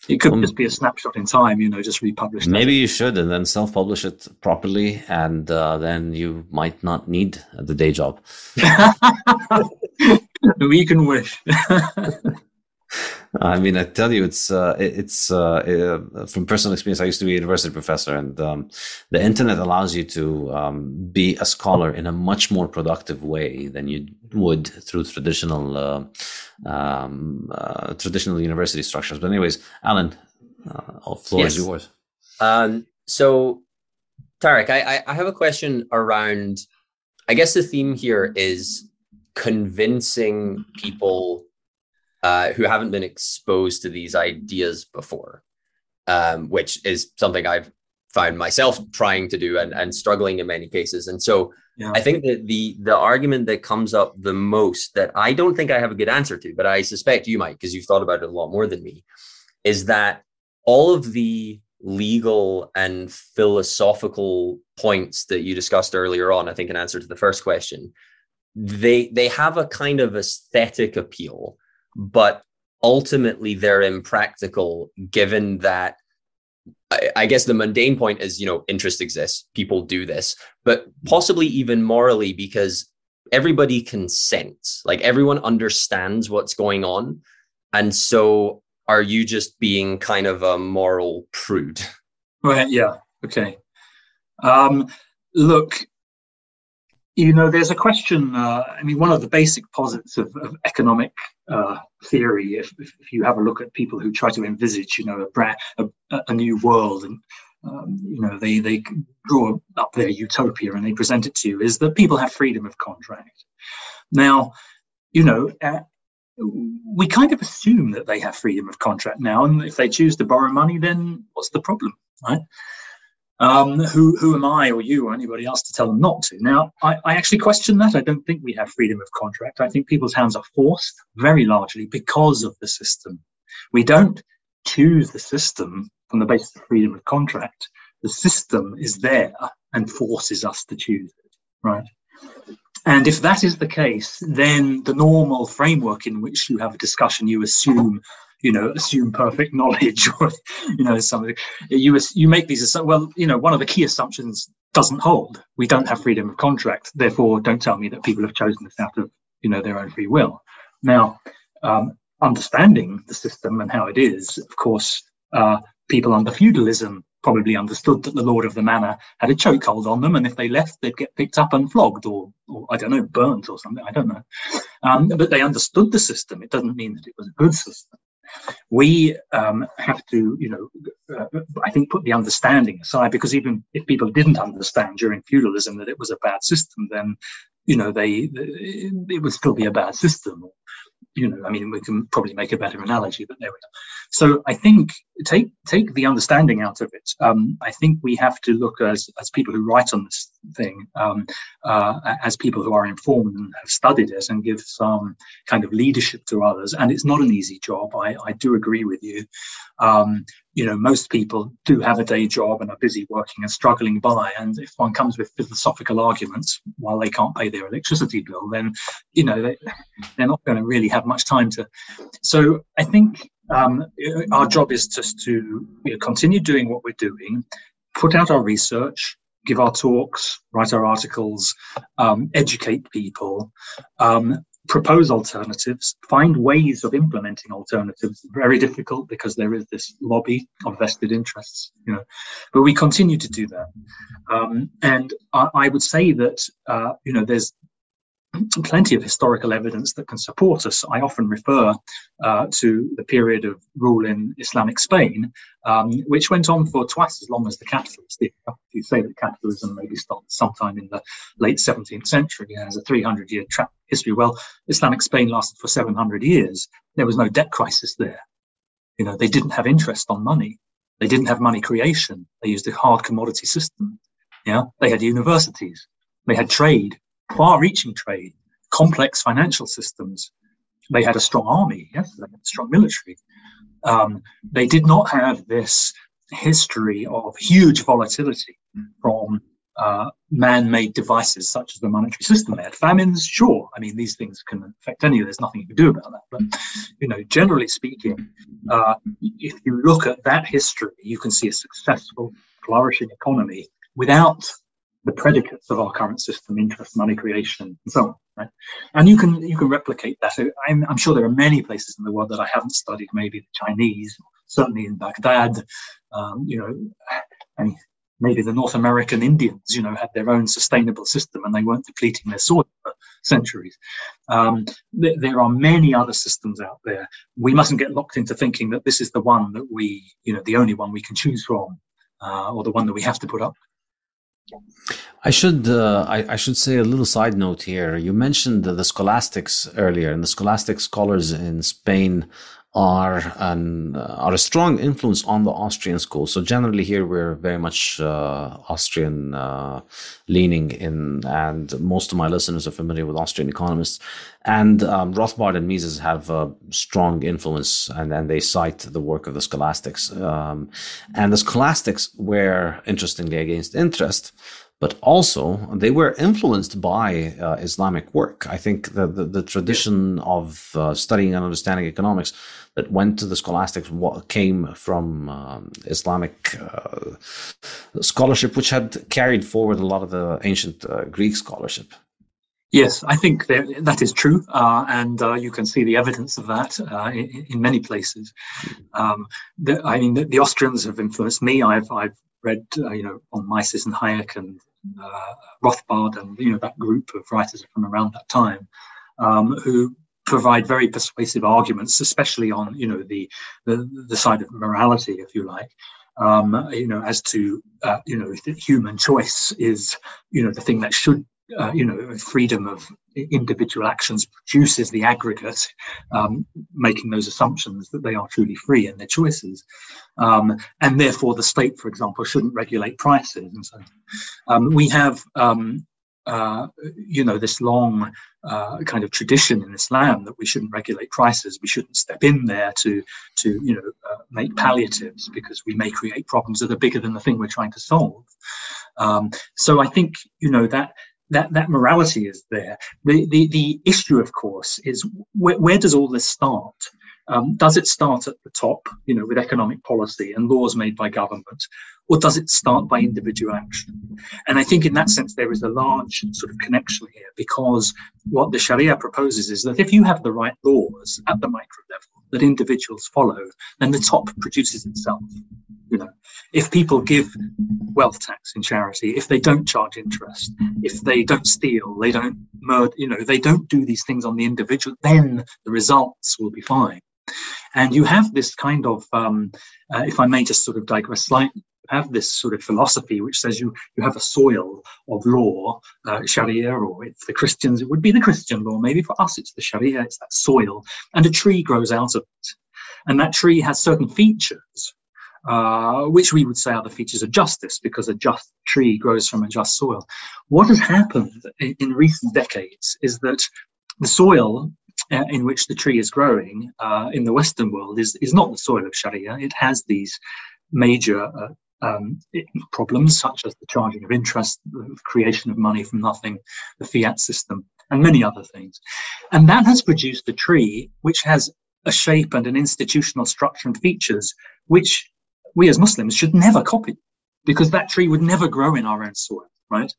It could um, just be a snapshot in time, you know, just republish. Maybe you should, and then self-publish it properly, and uh, then you might not need the day job. we can wish. I mean, I tell you, it's uh, it's uh, uh, from personal experience. I used to be a university professor, and um, the internet allows you to um, be a scholar in a much more productive way than you would through traditional uh, um, uh, traditional university structures. But anyways, Allen, uh, floor yes. is yours. Um, so, Tarek, I, I have a question around. I guess the theme here is convincing people uh, who haven't been exposed to these ideas before, um, which is something I've found myself trying to do and, and struggling in many cases. And so yeah. I think that the the argument that comes up the most that I don't think I have a good answer to, but I suspect you might because you've thought about it a lot more than me, is that all of the legal and philosophical points that you discussed earlier on, I think in answer to the first question, they they have a kind of aesthetic appeal but ultimately they're impractical given that I, guess the mundane point is, you know, interest exists, people do this, but possibly even morally because everybody consents, like everyone understands what's going on. And so are you just being kind of a moral prude? Right. Yeah. Okay. Um, look, you know, there's a question. Uh, I mean, one of the basic posits of, of economic uh, theory, if, if, you have a look at people who try to envisage, you know, a, bra- a, a new world, and um, you know, they they draw up their utopia and they present it to you, is that people have freedom of contract. Now, you know. Uh, we kind of assume that they have freedom of contract now, and if they choose to borrow money, then what's the problem, right? Um, who, who am I or you or anybody else to tell them not to? Now, I, I, actually question that. I don't think we have freedom of contract. I think people's hands are forced very largely because of the system. We don't choose the system from the basis of freedom of contract. The system is there and forces us to choose it, right? And if that is the case, then the normal framework in which you have a discussion, you assume you know assume perfect knowledge or you know something you you make these well you know one of the key assumptions doesn't hold. We don't have freedom of contract. Therefore don't tell me that people have chosen this out of you know their own free will. Now um, understanding the system and how it is of course uh, people under feudalism probably understood that the lord of the manor had a chokehold on them and if they left they'd get picked up and flogged or, or i don't know burnt or something. I don't know. Um, but they understood the system. It doesn't mean that it was a good system we um, have to, you know, uh, I think put the understanding aside because even if people didn't understand during feudalism that it was a bad system, then, you know, they it would still be a bad system you know, I mean, we can probably make a better analogy, but there we are. So I think take take the understanding out of it. Um, I think we have to look as as people who write on this thing, um, uh, as people who are informed and have studied it, and give some kind of leadership to others. And it's not an easy job. I I do agree with you. Um, you know, most people do have a day job and are busy working and struggling by. And if one comes with philosophical arguments while they can't pay their electricity bill, then, you know, they, they're not going to really have much time to. So I think um, our job is just to you know, continue doing what we're doing, put out our research, give our talks, write our articles, um, educate people, um, propose alternatives, find ways of implementing alternatives. Very difficult because there is this lobby of vested interests, you know. But we continue to do that, um, and I, I, would say that uh, you know there's plenty of historical evidence that can support us. I often refer uh, to the period of rule in Islamic Spain, um, which went on for twice as long as the capitalist. If you say that capitalism maybe started sometime in the late 17th century, it has a 300 year tra- history. Well, Islamic Spain lasted for 700 years. There was no debt crisis there. You know, they didn't have interest on money. They didn't have money creation. They used a hard commodity system. Yeah, they had universities. They had trade far reaching trade, complex financial systems. They had a strong army, yes, they had a strong military. Um, they did not have this history of huge volatility from uh, man-made devices such as the monetary system. They had famines, sure. I mean, these things can affect any. There's nothing you can do about that. But you know, generally speaking, uh, if you look at that history, you can see a successful, flourishing economy without the predicates of our current system, interest, money creation, and so on. Right? And you can you can replicate that. I'm, I'm sure there are many places in the world that I haven't studied. Maybe the Chinese, certainly in Baghdad, um, you know, and maybe the North American Indians, you know, had their own sustainable system and they weren't depleting their soil for centuries. Um, th- there are many other systems out there. We mustn't get locked into thinking that this is the one that we, you know, the only one we can choose from, uh, or the one that we have to put up I should uh, I, I, should say a little side note here. You mentioned the, the scholastics earlier, and the scholastic scholars in Spain are an uh, are a strong influence on the Austrian school. So generally, here we're very much uh, Austrian uh, leaning in, and most of my listeners are familiar with Austrian economists. And um, Rothbard and Mises have a strong influence, and, and they cite the work of the scholastics. Um, and the scholastics were interestingly against interest but also they were influenced by uh, Islamic work. I think the, the, the tradition of uh, studying and understanding economics that went to the scholastics came from um, Islamic uh, scholarship, which had carried forward a lot of the ancient uh, Greek scholarship. Yes, I think that, that is true, uh, and uh, you can see the evidence of that uh, in, in, many places. Um, the, I mean, the, the, Austrians have influenced me. I've, I've read, uh, you know, on Mises and Hayek and uh, Rothbard and you know that group of writers from around that time um, who provide very persuasive arguments, especially on you know the the, the side of morality, if you like. Um, you know, as to uh, you know, human choice is you know the thing that should uh, you know, freedom of individual actions produces the aggregate, um, making those assumptions that they are truly free in their choices. Um, and therefore, the state, for example, shouldn't regulate prices. And so um, we have, um, uh, you know, this long uh, kind of tradition in Islam that we shouldn't regulate prices. We shouldn't step in there to, to you know, uh, make palliatives because we may create problems that are bigger than the thing we're trying to solve. Um, so I think, you know, that that that morality is there. The the, the issue, of course, is where, where does all this start? Um, does it start at the top, you know, with economic policy and laws made by government, or does it start by individual action? And I think in that sense there is a large sort of connection here because what the Sharia proposes is that if you have the right laws at the micro level that individuals follow, then the top produces itself. You know, if people give wealth tax in charity, if they don't charge interest, if they don't steal, they don't murder, you know, they don't do these things on the individual, then the results will be fine. And you have this kind of, um, uh, if I may just sort of digress slightly, have this sort of philosophy which says you you have a soil of law, uh, Sharia, or if the Christians it would be the Christian law. Maybe for us it's the Sharia, it's that soil, and a tree grows out of it, and that tree has certain features uh, which we would say are the features of justice, because a just tree grows from a just soil. What has happened in, in recent decades is that the soil uh, in which the tree is growing uh, in the Western world is, is not the soil of Sharia. It has these major uh, um, problems, such as the charging of interest, the creation of money from nothing, the fiat system, and many other things. And that has produced a tree which has a shape and an institutional structure and features which we as Muslims should never copy because that tree would never grow in our own soil, right?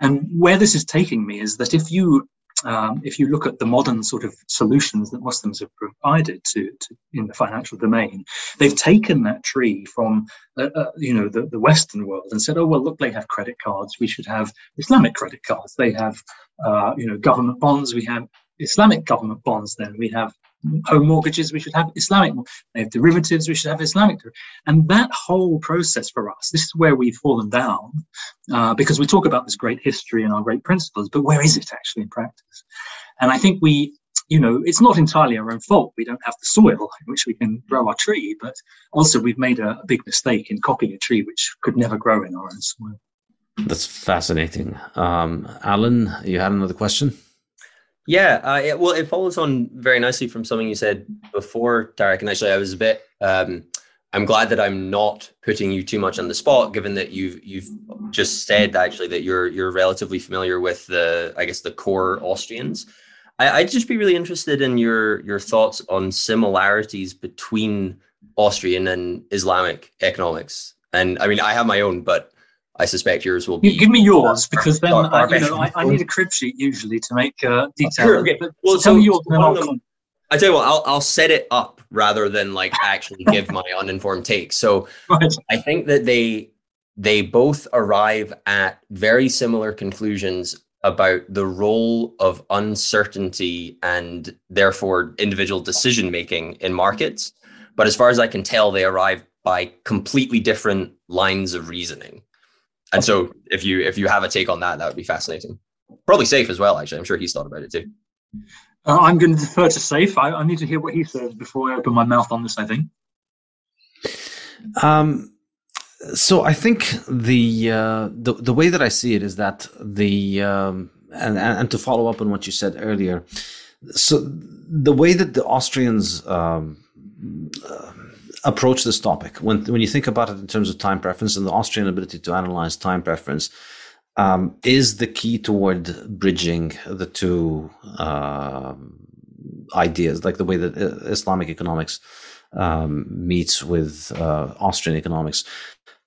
And where this is taking me is that if you um, if you look at the modern sort of solutions that Muslims have provided to, to in the financial domain, they've taken that tree from uh, uh, you know the, the Western world and said, oh well, look, they have credit cards, we should have Islamic credit cards. They have uh, you know government bonds, we have Islamic government bonds. Then we have home mortgages, we should have Islamic. They have derivatives, we should have Islamic. And that whole process for us, this is where we've fallen down, uh, because we talk about this great history and our great principles, but where is it actually in practice? And I think we, you know, it's not entirely our own fault. We don't have the soil in which we can grow our tree, but also we've made a, a big mistake in copying a tree which could never grow in our own soil. That's fascinating. Um, Allen, you had another question? Yeah, uh, it, well, it follows on very nicely from something you said before, Tarek. And actually, I was a bit. Um, I'm glad that I'm not putting you too much on the spot, given that you've you've just said actually that you're you're relatively familiar with the I guess the core Austrians. I, would just be really interested in your your thoughts on similarities between Austrian and Islamic economics. And I mean, I have my own, but I suspect yours will be. give me yours because then I, you know, I, I, need a crib sheet usually to make uh, detail. Okay. Well, tell so, me yours. Then I tell you what, I'll I'll set it up rather than like actually give my uninformed take. So right. I think that they they both arrive at very similar conclusions about the role of uncertainty and therefore individual decision making in markets. But as far as I can tell, they arrive by completely different lines of reasoning. And so if you if you have a take on that, that would be fascinating. Probably Saif as well, actually. I'm sure he's thought about it too. Uh, I'm going to defer to Saif. I, I, need to hear what he says before I open my mouth on this. I think. Um. So I think the uh, the the way that I see it is that the um, and and to follow up on what you said earlier, so the way that the Austrians um, uh, approach this topic. When when you think about it in terms of time preference and the Austrian ability to analyze time preference, um, is the key toward bridging the two uh, ideas, like the way that uh, Islamic economics um, meets with uh, Austrian economics.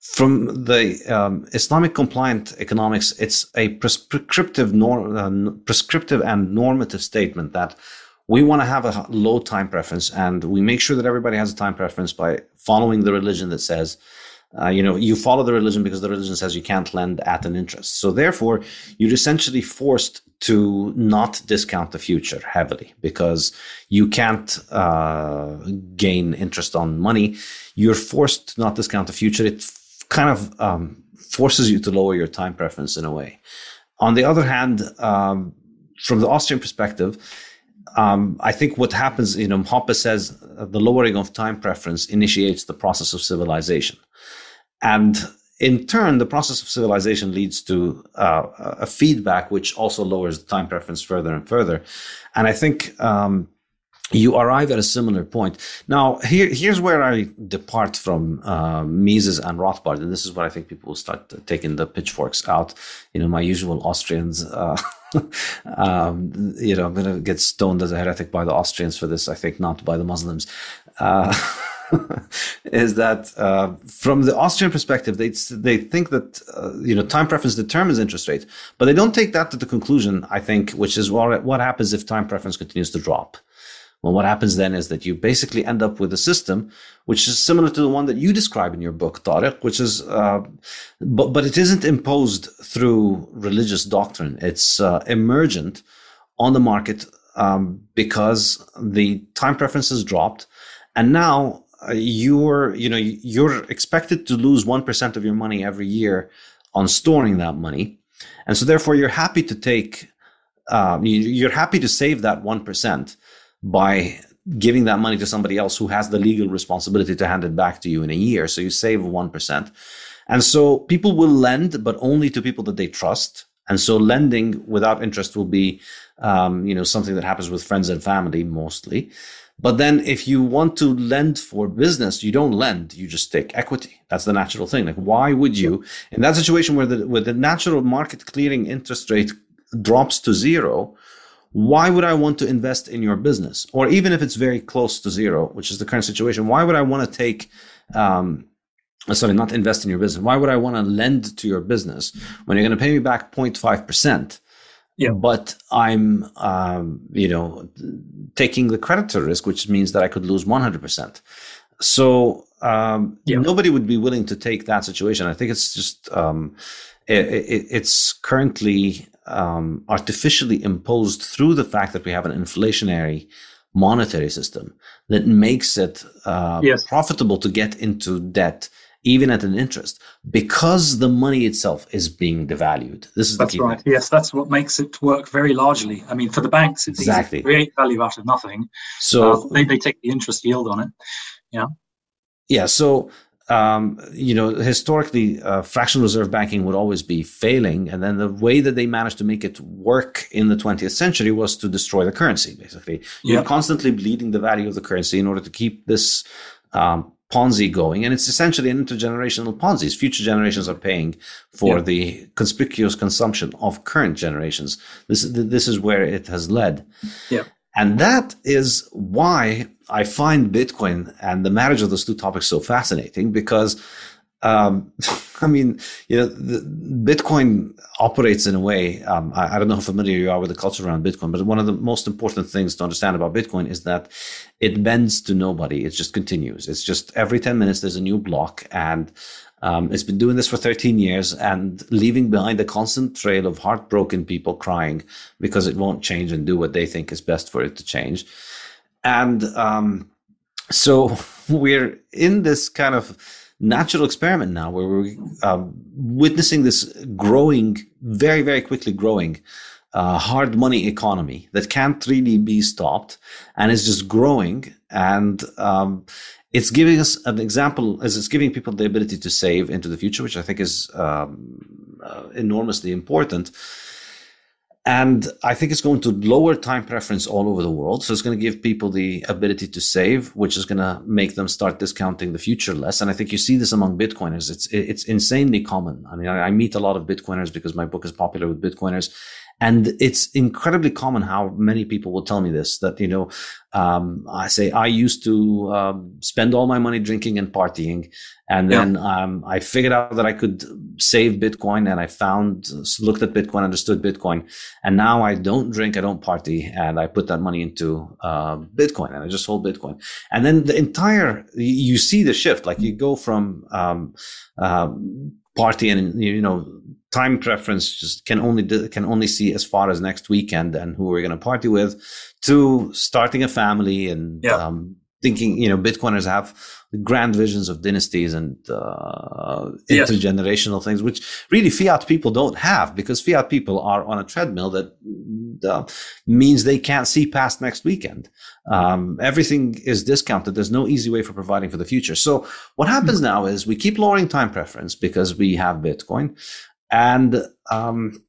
From the um, Islamic compliant economics, it's a prescriptive, nor- uh, prescriptive and normative statement that we want to have a low time preference and we make sure that everybody has a time preference by following the religion that says uh, you know you follow the religion because the religion says you can't lend at an interest. So therefore you're essentially forced to not discount the future heavily because you can't uh, gain interest on money. You're forced to not discount the future. It f- kind of um, forces you to lower your time preference in a way. On the other hand um, from the austrian perspective um, I think what happens, you know, Hoppe says the lowering of time preference initiates the process of civilization. And in turn, the process of civilization leads to uh, a feedback which also lowers the time preference further and further. And I think um, you arrive at a similar point. Now, here, here's where I depart from uh, Mises and Rothbard, and this is where I think people will start taking the pitchforks out. You know, my usual Austrians. Uh, um, you know, I'm going to get stoned as a heretic by the Austrians for this. I think not by the Muslims. Uh, is that uh, from the Austrian perspective, they they think that uh, you know time preference determines interest rate, but they don't take that to the conclusion. I think, which is what what happens if time preference continues to drop. Well, what happens then is that you basically end up with a system which is similar to the one that you describe in your book, Tarek, which is, uh, but, but it isn't imposed through religious doctrine. It's uh, emergent on the market um, because the time preferences dropped. And now uh, you're, you know, you're expected to lose 1% of your money every year on storing that money. And so therefore you're happy to take, uh, you're happy to save that 1% by giving that money to somebody else who has the legal responsibility to hand it back to you in a year. So you save 1%. And so people will lend, but only to people that they trust. And so lending without interest will be, um, you know, something that happens with friends and family mostly. But then if you want to lend for business, you don't lend, you just take equity. That's the natural thing. Like, why would you, in that situation where the, where the natural market clearing interest rate drops to zero, why would I want to invest in your business? Or even if it's very close to zero, which is the current situation, why would I want to take, um, sorry, not invest in your business? Why would I want to lend to your business when you're going to pay me back 0.5%? Yeah. But I'm, um, you know, taking the creditor risk, which means that I could lose 100%. So um, yeah. nobody would be willing to take that situation. I think it's just, um, it, it, it's currently um, artificially imposed through the fact that we have an inflationary monetary system that makes it uh, yes. profitable to get into debt even at an interest because the money itself is being devalued. This is that's right. thing. yes that's what makes it work very largely. I mean for the banks it's exactly. Create value out of nothing. So uh, they, they take the interest yield on it. Yeah. Yeah so um, you know, historically, uh, fractional reserve banking would always be failing. And then the way that they managed to make it work in the 20th century was to destroy the currency, basically. You're constantly bleeding the value of the currency in order to keep this um, Ponzi going. And it's essentially an intergenerational Ponzi. Future generations are paying for yeah. the conspicuous consumption of current generations. This, this is where it has led. Yeah. And that is why I find Bitcoin and the marriage of those two topics so fascinating because, um, I mean, you know, Bitcoin operates in a way. Um, I, I, don't know how familiar you are with the culture around Bitcoin, but one of the most important things to understand about Bitcoin is that it bends to nobody. It just continues. It's just every 10 minutes there's a new block and um, it's been doing this for 13 years and leaving behind a constant trail of heartbroken people crying because it won't change and do what they think is best for it to change. And um, so we're in this kind of natural experiment now where we're uh, witnessing this growing, very, very quickly growing uh, hard money economy that can't really be stopped and is just growing. And um, it's giving us an example as it's giving people the ability to save into the future, which I think is um, uh, enormously important. And I think it's going to lower time preference all over the world. So it's going to give people the ability to save, which is going to make them start discounting the future less. And I think you see this among Bitcoiners. It's, it's insanely common. I mean, I, I meet a lot of Bitcoiners because my book is popular with Bitcoiners. And it's incredibly common how many people will tell me this that, you know, um, I say, I used to um, spend all my money drinking and partying. And then um, I figured out that I could save Bitcoin and I found, looked at Bitcoin, understood Bitcoin. And now I don't drink, I don't party, and I put that money into uh, Bitcoin and I just hold Bitcoin. And then the entire, you see the shift, like you go from um, uh, party and, you know, time preference just can only can only see as far as next weekend and who we're going to party with to starting a family and yeah. um, thinking you know bitcoiners have grand visions of dynasties and uh, yes. intergenerational things which really fiat people don't have because fiat people are on a treadmill that uh, means they can't see past next weekend um, everything is discounted there's no easy way for providing for the future so what happens mm-hmm. now is we keep lowering time preference because we have bitcoin and um,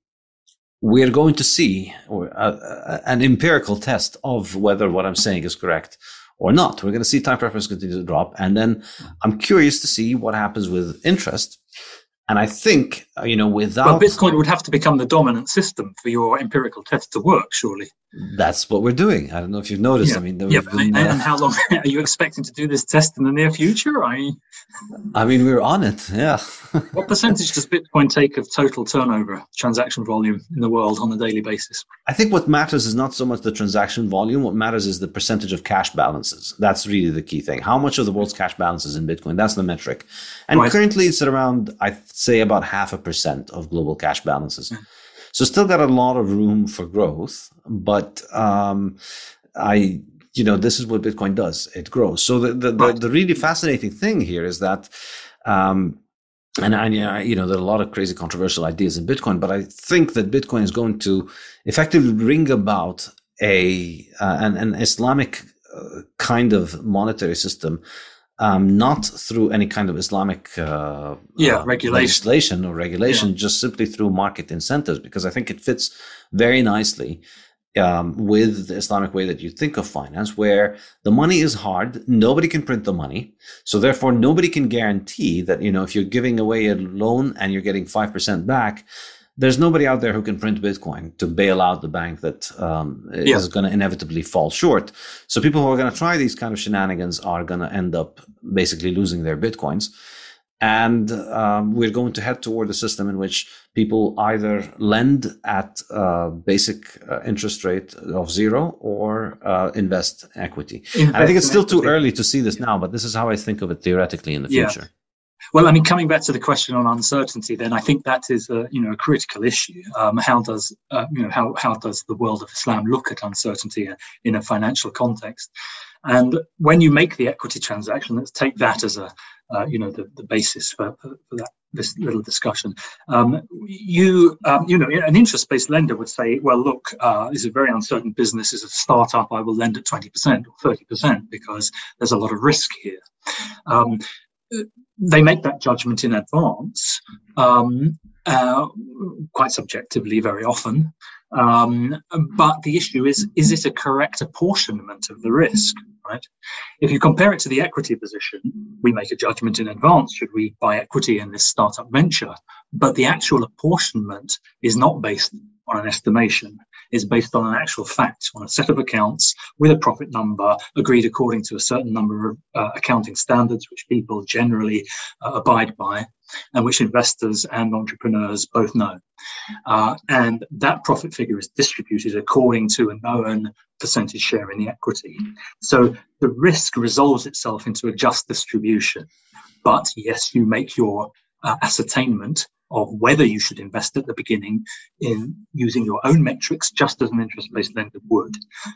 we're going to see uh, uh, an empirical test of whether what I'm saying is correct or not. We're going to see time preference continue to drop. And then I'm curious to see what happens with interest and I think, uh, you know, without. Well, Bitcoin would have to become the dominant system for your empirical test to work, surely. That's what we're doing. I don't know if you've noticed. Yeah. I mean, yeah, been, and, uh, and how long are you expecting to do this test in the near future? I, I mean, we're on it. Yeah. what percentage does Bitcoin take of total turnover, transaction volume in the world on a daily basis? I think what matters is not so much the transaction volume. What matters is the percentage of cash balances. That's really the key thing. How much of the world's cash balances in Bitcoin? That's the metric. And right. currently, it's at around, I say, about half a percent of global cash balances. Mm. So still got a lot of room for growth, but um, I, you know, this is what Bitcoin does. It grows. So the the, the, the really fascinating thing here is that, um, and I, you know, there are a lot of crazy controversial ideas in Bitcoin, but I think that Bitcoin is going to effectively bring about a uh, an, an Islamic uh, kind of monetary system um, not through any kind of Islamic uh, yeah, uh, regulation. legislation or regulation, yeah. just simply through market incentives, because I think it fits very nicely um, with the Islamic way that you think of finance, where the money is hard, nobody can print the money, so therefore nobody can guarantee that you know if you're giving away a loan and you're getting five percent back there's nobody out there who can print Bitcoin to bail out the bank that um, yeah. is going to inevitably fall short. So people who are going to try these kind of shenanigans are going to end up basically losing their Bitcoins. and um, we're going to head toward a system in which people either lend at uh, basic uh, interest rate of zero or uh, invest equity. Invest and I think it's still equity. too early to see this yeah. now, but this is how I think of it theoretically in the future. Well, I mean, coming back to the question on uncertainty, then I think that is a you know a critical issue. Um, how does uh, you know how how does the world of Islam look at uncertainty in a financial context? And when you make the equity transaction, let's take that as a uh, you know the, the basis for, for, that this little discussion. Um, you, um, you know, an interest-based lender would say, well, look, uh, this is a very uncertain business. As a startup, I will lend at 20% or 30% because there's a lot of risk here. Um, they make that judgment in advance, um, uh, quite subjectively, very often. Um, but the issue is, is it a correct apportionment of the risk? Right? If you compare it to the equity position, we make a judgment in advance should we buy equity in this startup venture, but the actual apportionment is not based on an estimation is based on an actual fact, on a set of accounts with a profit number agreed according to a certain number of uh, accounting standards, which people generally uh, abide by, and which investors and entrepreneurs both know. Uh, and that profit figure is distributed according to a known percentage share in the equity. So the risk resolves itself into a just distribution. But yes, you make your uh, ascertainment of whether you should invest at the beginning in using your own metrics, just as an interest based lender would.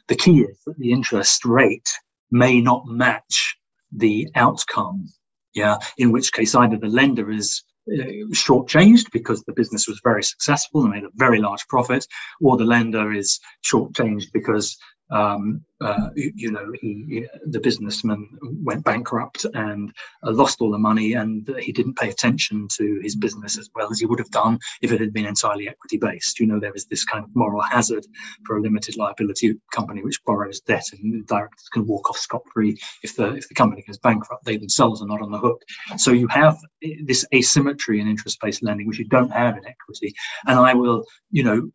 The key is that the interest rate may not match the outcome. Yeah, in which case either the lender is uh, shortchanged because the business was very successful and made a very large profit, or the lender is shortchanged because um, uh, you, know, he, the businessman went bankrupt and uh, lost all the money, and he didn't pay attention to his business as well as he would have done if it had been entirely equity based. You know, there is this kind of moral hazard for a limited liability company which borrows debt, and directors can walk off scot free if the if the company goes bankrupt. They themselves are not on the hook. So you have this asymmetry in interest based lending, which you don't have in equity. And I will, you know,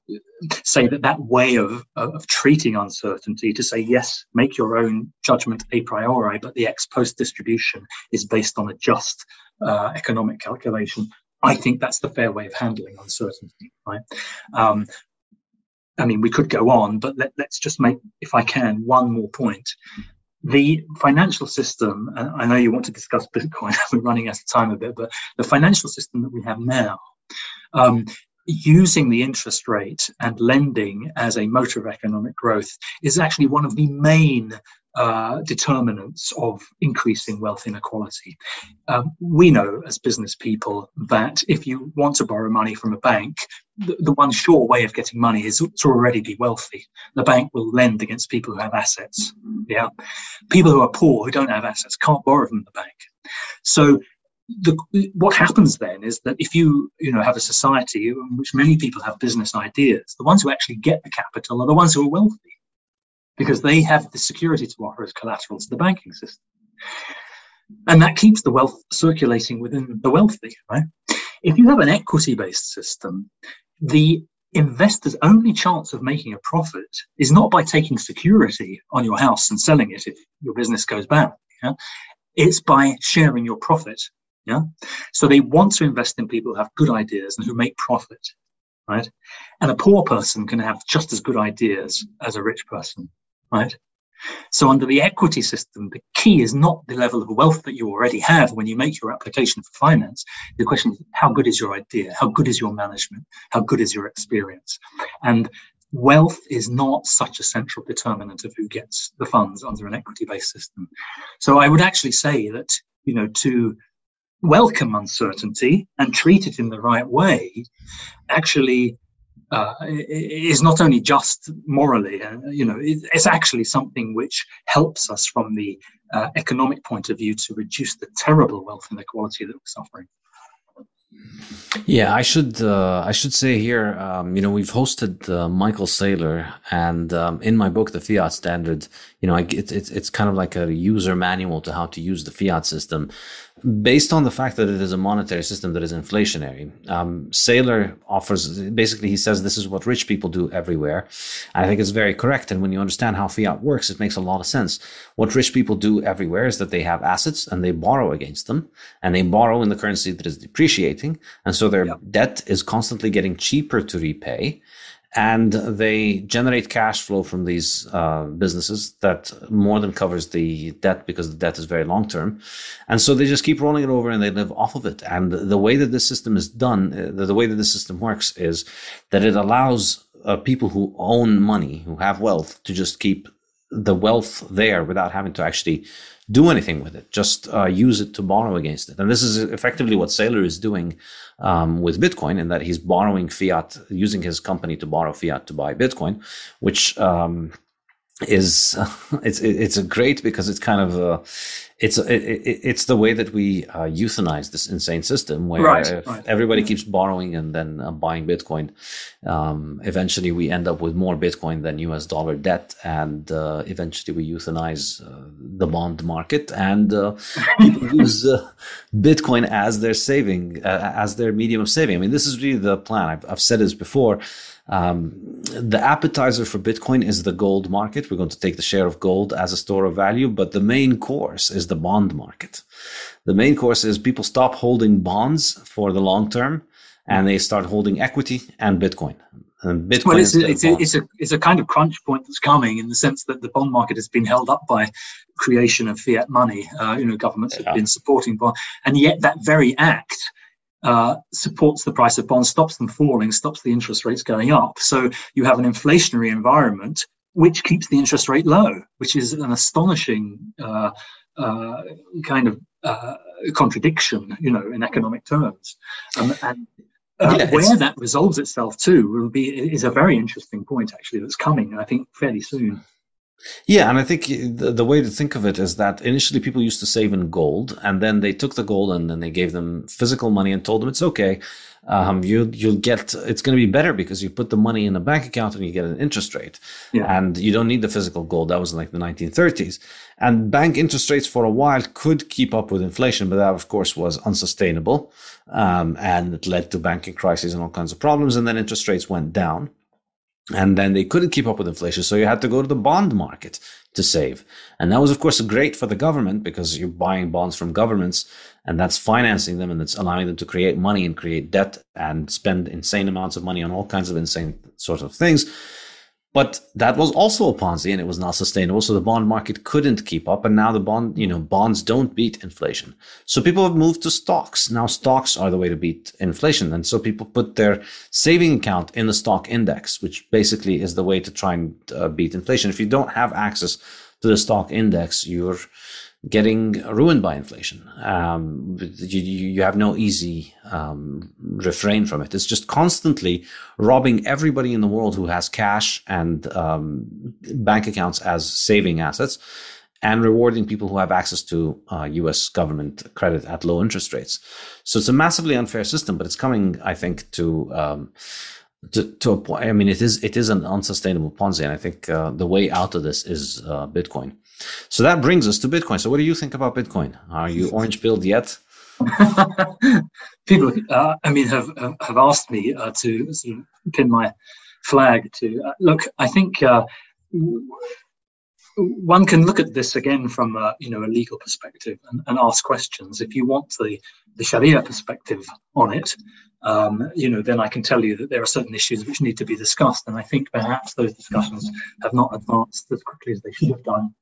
say that that way of of treating uncertainty to say yes make your own judgment a priori, but the ex post distribution is based on a just uh, economic calculation. I think that's the fair way of handling uncertainty, right? Um, I mean, we could go on, but let, us just make, if I can, one more point. The financial system, I know you want to discuss Bitcoin, we're running out of time a bit, but the financial system that we have now um, using the interest rate and lending as a motor of economic growth is actually one of the main uh, determinants of increasing wealth inequality. Um, we know as business people that if you want to borrow money from a bank, the, the, one sure way of getting money is to already be wealthy. The bank will lend against people who have assets. Yeah, people who are poor who don't have assets can't borrow from the bank. So the, what happens then is that if you you know have a society in which many people have business ideas, the ones who actually get the capital are the ones who are wealthy, because they have the security to offer as collateral to the banking system, and that keeps the wealth circulating within the wealthy. Right? If you have an equity-based system, the investor's only chance of making a profit is not by taking security on your house and selling it if your business goes bad. Yeah? It's by sharing your profit yeah. So they want to invest in people who have good ideas and who make profit. Right. And a poor person can have just as good ideas as a rich person. Right. So under the equity system, the key is not the level of wealth that you already have when you make your application for finance. The question is, how good is your idea? How good is your management? How good is your experience? And wealth is not such a central determinant of who gets the funds under an equity based system. So I would actually say that, you know, to welcome uncertainty and treat it in the right way actually uh, is not only just morally, uh, you know, it's actually something which helps us from the uh, economic point of view to reduce the terrible wealth inequality that we're suffering. Yeah, I should uh, I should say here, um, you know, we've hosted uh, Michael Saylor, and um, in my book, The Fiat Standard, you know, it, it, it's kind of like a user manual to how to use the fiat system based on the fact that it is a monetary system that is inflationary. Um, Saylor offers basically he says this is what rich people do everywhere. I think it's very correct. And when you understand how fiat works, it makes a lot of sense. What rich people do everywhere is that they have assets and they borrow against them, and they borrow in the currency that is depreciating, and so their yep. debt is constantly getting cheaper to repay and they generate cash flow from these uh, businesses that more than covers the debt because the debt is very long term and so they just keep rolling it over and they live off of it and the way that this system is done uh, the way that this system works is that it allows uh, people who own money who have wealth to just keep the wealth there without having to actually do anything with it. Just uh, use it to borrow against it. And this is effectively what Saylor is doing um, with Bitcoin, in that he's borrowing fiat, using his company to borrow fiat to buy Bitcoin, which um, is it's it's a great because it's kind of a, it's it, it's the way that we uh, euthanize this insane system where right, right. everybody keeps borrowing and then uh, buying Bitcoin. Um, eventually, we end up with more Bitcoin than U.S. dollar debt, and uh, eventually we euthanize uh, the bond market, and uh, people use uh, Bitcoin as their saving, as their medium of saving. I mean, this is really the plan. I've, I've said this before. Um, the appetizer for Bitcoin is the gold market. We're going to take the share of gold as a store of value, but the main course is the bond market. The main course is people stop holding bonds for the long term and they start holding equity and Bitcoin. And Bitcoin well, it's a, it's, a, it's, a, it's a kind of crunch point that's coming in the sense that the bond market has been held up by creation of fiat money. Uh, you know, governments yeah. have been supporting bond, and yet that very act uh, supports the price of bonds, stops them falling, stops the interest rates going up. So you have an inflationary environment which keeps the interest rate low, which is an astonishing uh, uh, kind of uh, contradiction, you know, in economic terms. Um, and uh, yeah, where that resolves itself to will be is a very interesting point actually that's coming, I think, fairly soon. Yeah, and I think the, the, way to think of it is that initially people used to save in gold, and then they took the gold and then they gave them physical money and told them it's okay. Um, you you'll get it's going to be better because you put the money in a bank account and you get an interest rate, yeah. and you don't need the physical gold. That was in like the 1930s, and bank interest rates for a while could keep up with inflation, but that of course was unsustainable, um, and it led to banking crises and all kinds of problems. And then interest rates went down and then they couldn't keep up with inflation. So you had to go to the bond market to save. And that was, of course, great for the government because you're buying bonds from governments and that's financing them and it's allowing them to create money and create debt and spend insane amounts of money on all kinds of insane sorts of things. But that was also a Ponzi and it was not sustainable. So the bond market couldn't keep up. And now the bond, you know, bonds don't beat inflation. So people have moved to stocks. Now stocks are the way to beat inflation. And so people put their saving account in the stock index, which basically is the way to try and uh, beat inflation. If you don't have access to the stock index, you're, getting ruined by inflation. Um, you, you have no easy um, refrain from it. It's just constantly robbing everybody in the world who has cash and um, bank accounts as saving assets and rewarding people who have access to uh, US government credit at low interest rates. So it's a massively unfair system, but it's coming, I think, to. Um, to, to a point, I mean, it is it is an unsustainable Ponzi, and I think uh, the way out of this is uh, Bitcoin. So that brings us to Bitcoin. So what do you think about Bitcoin? Are you orange pilled yet? People, uh, I mean, have have asked me uh, to sort of pin my flag to uh, look. I think uh, one can look at this again from a, you know a legal perspective and, and ask questions. If you want the the Sharia perspective on it, um, you know, then I can tell you that there are certain issues which need to be discussed, and I think perhaps those discussions have not advanced as quickly as they should have done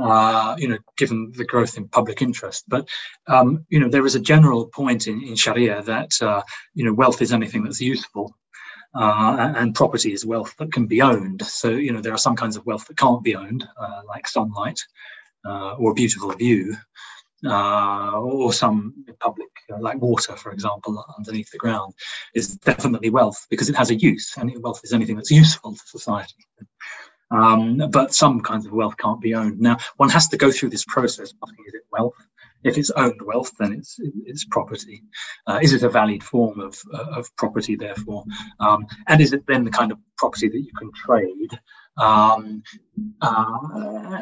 uh, you know, given the growth in public interest. But, um, you know, there is a general point in, in Sharia that, uh, you know, wealth is anything that's useful. Uh, and property is wealth that can be owned. So, you know, there are some kinds of wealth that can't be owned, uh, like sunlight uh, or a beautiful view, uh, or some public, like water, for example, underneath the ground, is definitely wealth because it has a use, and wealth is anything that's useful to society. Um, but some kinds of wealth can't be owned. Now, one has to go through this process. Is it wealth? If it's owned wealth, then it's it's property. Uh, is it a valid form of uh, of property? Therefore, um, and is it then the kind of property that you can trade? Um, uh,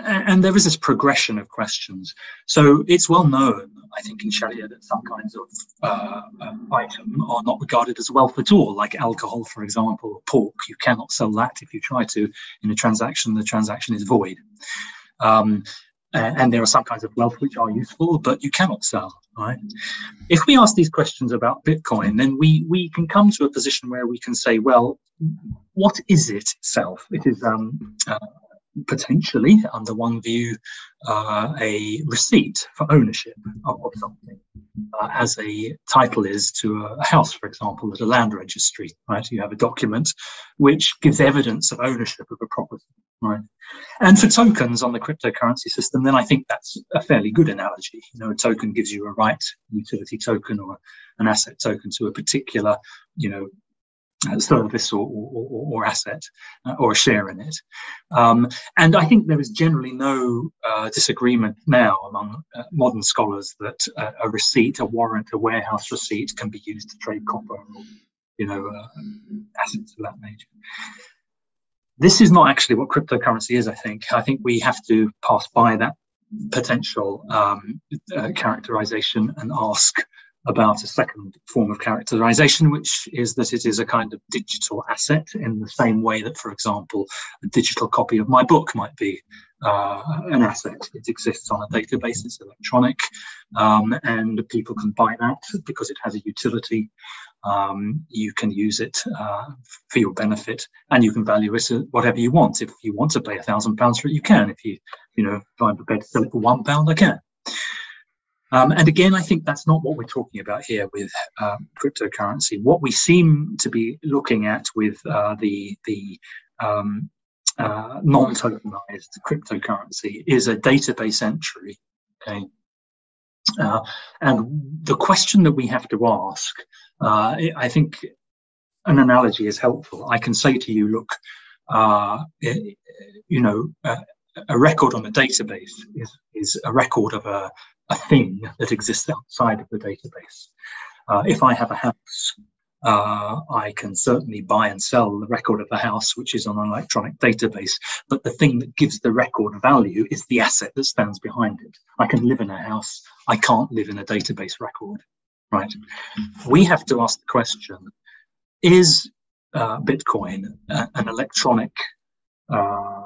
and there is this progression of questions. So it's well known, I think, in Sharia that some kinds of uh, uh, item are not regarded as wealth at all, like alcohol, for example, or pork. You cannot sell that if you try to in a transaction. The transaction is void. Um, and there are some kinds of wealth which are useful, but you cannot sell. Right? If we ask these questions about Bitcoin, then we we can come to a position where we can say, well, what is it itself? It is um, uh, potentially, under one view, uh, a receipt for ownership of, of something, uh, as a title is to a, house, for example, at a land registry. Right? You have a document which gives evidence of ownership of a property. Right. And for tokens on the cryptocurrency system, then I think that's a fairly good analogy. You know, a token gives you a right, utility token or an asset token to a particular, you know, service or, or, or asset uh, or a share in it. Um, and I think there is generally no uh, disagreement now among uh, modern scholars that uh, a receipt, a warrant, a warehouse receipt can be used to trade copper or, you know, uh, assets of that nature. This is not actually what cryptocurrency is, I think. I think we have to pass by that potential um, characterization and ask about a second form of characterization, which is that it is a kind of digital asset in the same way that, for example, a digital copy of my book might be uh, an asset. It exists on a database, it's electronic, um, and people can buy that because it has a utility. Um, you can use it uh, for your benefit, and you can value it whatever you want. If you want to pay a thousand pounds for it, you can. If you, you know, I'm prepared to sell it for one pound, I can. Um, and again, I think that's not what we're talking about here with um, cryptocurrency. What we seem to be looking at with uh, the the um, uh, non-tokenized cryptocurrency is a database entry. Okay, uh, and the question that we have to ask, uh, I think, an analogy is helpful. I can say to you, look, uh, you know a record on a database is, is a record of a, a thing that exists outside of the database. Uh, if I have a house, uh, I can certainly buy and sell the record of the house, which is on an electronic database. But the thing that gives the record value is the asset that stands behind it. I can live in a house. I can't live in a database record, right? We have to ask the question, is uh, Bitcoin an electronic uh,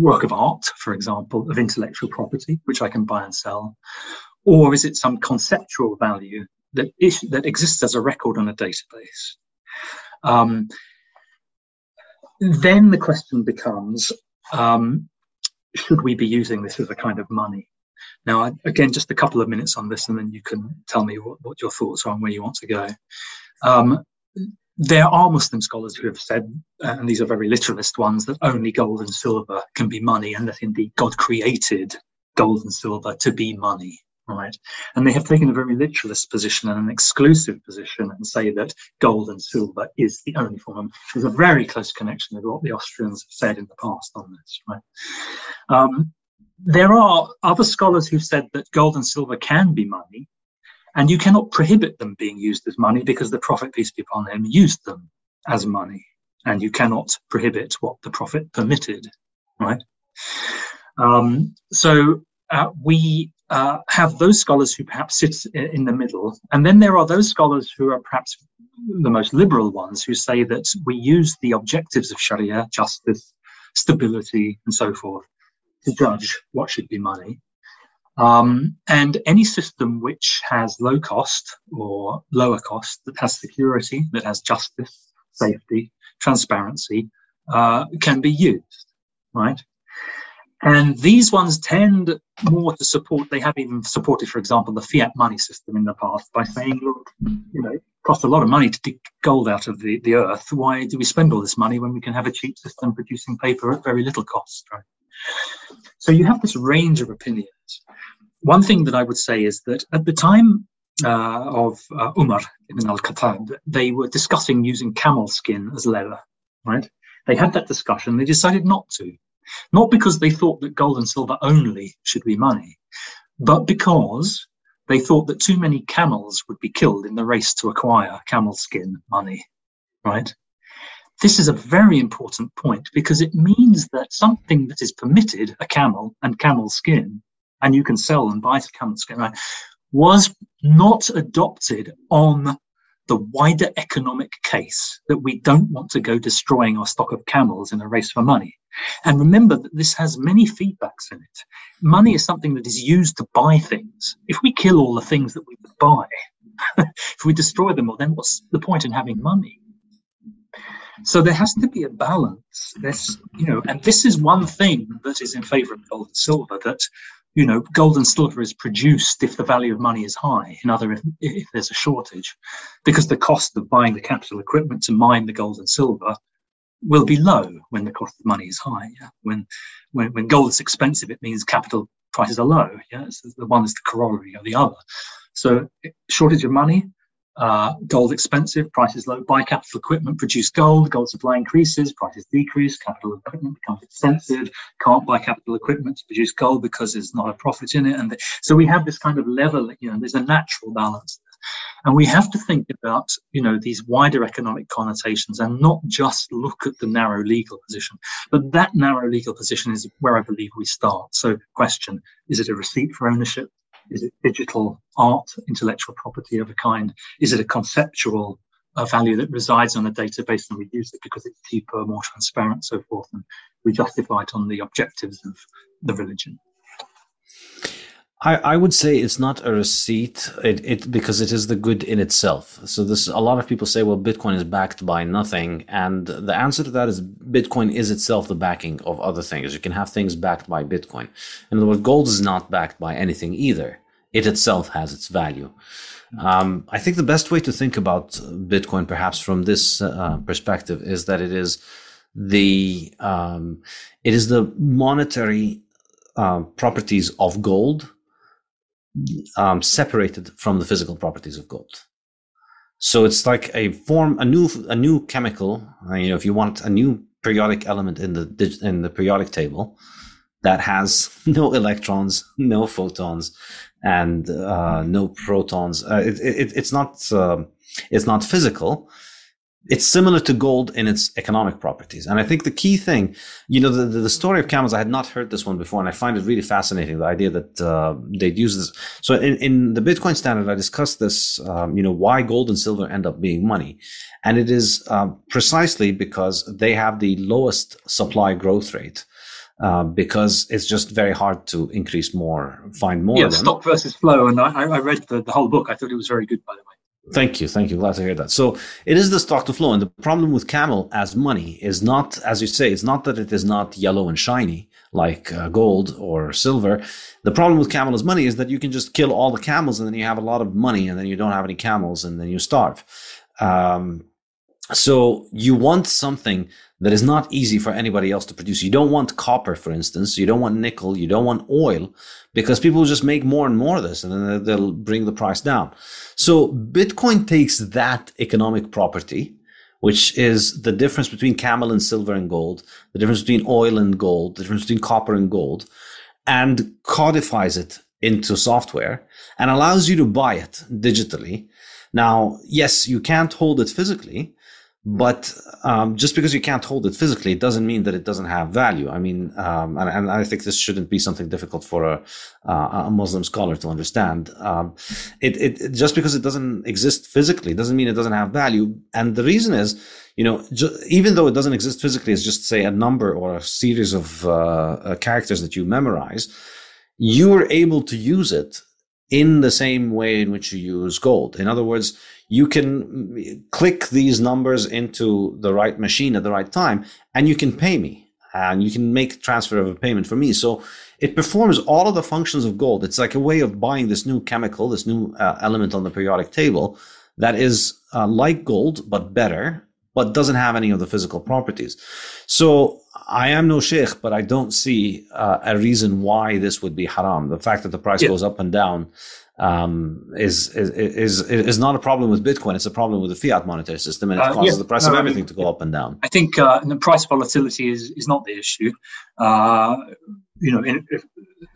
work of art, for example, of intellectual property, which I can buy and sell? Or is it some conceptual value that, is, that exists as a record on a database? Um, then the question becomes um, should we be using this as a kind of money? Now, again, just a couple of minutes on this, and then you can tell me what, what your thoughts are and where you want to go. Um, there are Muslim scholars who have said, uh, and these are very literalist ones, that only gold and silver can be money, and that indeed God created gold and silver to be money. Right, and they have taken a very literalist position and an exclusive position, and say that gold and silver is the only form. There's a very close connection with what the Austrians have said in the past on this. Right, um, there are other scholars who've said that gold and silver can be money, and you cannot prohibit them being used as money because the Prophet, peace be upon him, used them as money. And you cannot prohibit what the Prophet permitted, right? Um, so uh, we uh, have those scholars who perhaps sit in the middle. And then there are those scholars who are perhaps the most liberal ones who say that we use the objectives of Sharia, justice, stability, and so forth, to judge what should be money. Um, and any system which has low cost or lower cost, that has security, that has justice, safety, transparency, uh, can be used, right? And these ones tend more to support, they have even supported, for example, the fiat money system in the past by saying, look, you know, it costs a lot of money to dig gold out of the, the earth. Why do we spend all this money when we can have a cheap system producing paper at very little cost, right? So you have this range of opinions. One thing that I would say is that at the time uh, of uh, Umar ibn al-Khattab, they were discussing using camel skin as leather, right? They had that discussion. They decided not to, not because they thought that gold and silver only should be money, but because they thought that too many camels would be killed in the race to acquire camel skin money, right? This is a very important point because it means that something that is permitted, a camel and camel skin, and you can sell and buy camel skin, right, was not adopted on the wider economic case that we don't want to go destroying our stock of camels in a race for money. And remember that this has many feedbacks in it. Money is something that is used to buy things. If we kill all the things that we would buy, if we destroy them all, then what's the point in having money? So there has to be a balance. This, you know, and this is one thing that is in favor of gold and silver that you know, gold and silver is produced if the value of money is high. In other, if, if there's a shortage, because the cost of buying the capital equipment to mine the gold and silver will be low when the cost of money is high. Yeah? When, when when gold is expensive, it means capital prices are low. Yeah, so the one is the corollary of the other. So shortage of money, uh, gold expensive, prices low. Buy capital equipment, produce gold. Gold supply increases, prices decrease. Capital equipment becomes expensive. Can't buy capital equipment to produce gold because there's not a profit in it. And the, so we have this kind of level. You know, there's a natural balance, and we have to think about you know these wider economic connotations and not just look at the narrow legal position. But that narrow legal position is where I believe we start. So, question: Is it a receipt for ownership? Is it digital art, intellectual property of a kind? Is it a conceptual uh, value that resides on a database and we use it because it's cheaper, more transparent, so forth, and we justify it on the objectives of the religion? I, I would say it's not a receipt it, it because it is the good in itself. So this a lot of people say, well, Bitcoin is backed by nothing, and the answer to that is Bitcoin is itself the backing of other things. You can have things backed by Bitcoin. In other words, gold is not backed by anything either. It itself has its value. Um, I think the best way to think about Bitcoin, perhaps from this uh, perspective, is that it is the um, it is the monetary uh, properties of gold um, separated from the physical properties of gold. So it's like a form, a new, a new chemical. Uh, you know, if you want a new periodic element in the in the periodic table that has no electrons, no photons, and uh, no protons, uh, it, it, it's not uh, it's not physical it's similar to gold in its economic properties. And I think the key thing, you know, the, the story of camels, I had not heard this one before, and I find it really fascinating, the idea that uh, they'd use this. So in, in the Bitcoin standard, I discussed this, um, you know, why gold and silver end up being money. And it is uh, precisely because they have the lowest supply growth rate. Uh, because it's just very hard to increase more, find more. Yeah, stock versus flow. And I, I read the, the whole book. I thought it was very good, by the way. Thank you. Thank you. Glad to hear that. So it is the stock to flow. And the problem with camel as money is not, as you say, it's not that it is not yellow and shiny like uh, gold or silver. The problem with camel as money is that you can just kill all the camels and then you have a lot of money and then you don't have any camels and then you starve. Um, so you want something that is not easy for anybody else to produce. You don't want copper, for instance. You don't want nickel. You don't want oil because people just make more and more of this and then they'll bring the price down. So Bitcoin takes that economic property, which is the difference between camel and silver and gold, the difference between oil and gold, the difference between copper and gold, and codifies it into software and allows you to buy it digitally. Now, yes, you can't hold it physically, but um, just because you can't hold it physically, it doesn't mean that it doesn't have value. I mean, um, and, and, I think this shouldn't be something difficult for a, uh, a Muslim scholar to understand. Um, it, it, just because it doesn't exist physically doesn't mean it doesn't have value. And the reason is, you know, ju- even though it doesn't exist physically, it's just say a number or a series of uh, uh, characters that you memorize. You are able to use it in the same way in which you use gold. In other words, you can click these numbers into the right machine at the right time and you can pay me and you can make transfer of a payment for me. So it performs all of the functions of gold. It's like a way of buying this new chemical, this new uh, element on the periodic table that is uh, like gold, but better, but doesn't have any of the physical properties. So I am no sheikh, but I don't see uh, a reason why this would be haram. The fact that the price yeah. goes up and down um, is, is is is not a problem with Bitcoin. It's a problem with the fiat monetary system, and it uh, causes yeah, the price no, of everything I mean, to go up and down. I think uh, the price volatility is is not the issue. Uh, you know, in,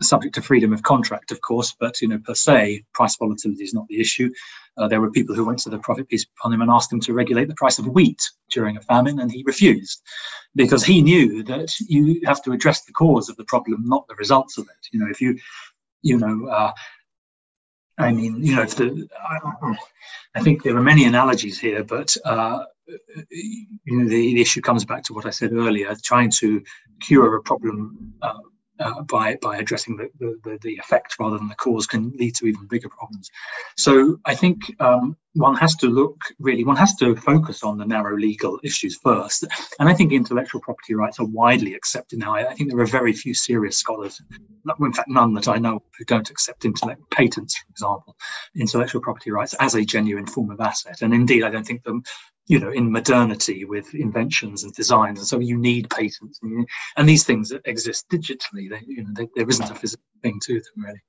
subject to freedom of contract, of course, but you know, per se, price volatility is not the issue. Uh, there were people who went to the Prophet peace upon him and asked him to regulate the price of wheat during a famine, and he refused because he knew that you have to address the cause of the problem, not the results of it. You know, if you, you know, uh, I mean, you know, if the, I, I, think there are many analogies here, but uh, you know, the, the, issue comes back to what I said earlier: trying to cure a problem uh, by by addressing the, the, the effect rather than the cause can lead to even bigger problems. So I think um, one has to look really, one has to focus on the narrow legal issues first. And I think intellectual property rights are widely accepted now. I, I think there are very few serious scholars, in fact, none that I know who don't accept intellect patents, for example, intellectual property rights as a genuine form of asset. And indeed, I don't think them you know, in modernity with inventions and designs, and so you need patents, and, you, and these things exist digitally. They, you know, they, there isn't a physical thing to them really.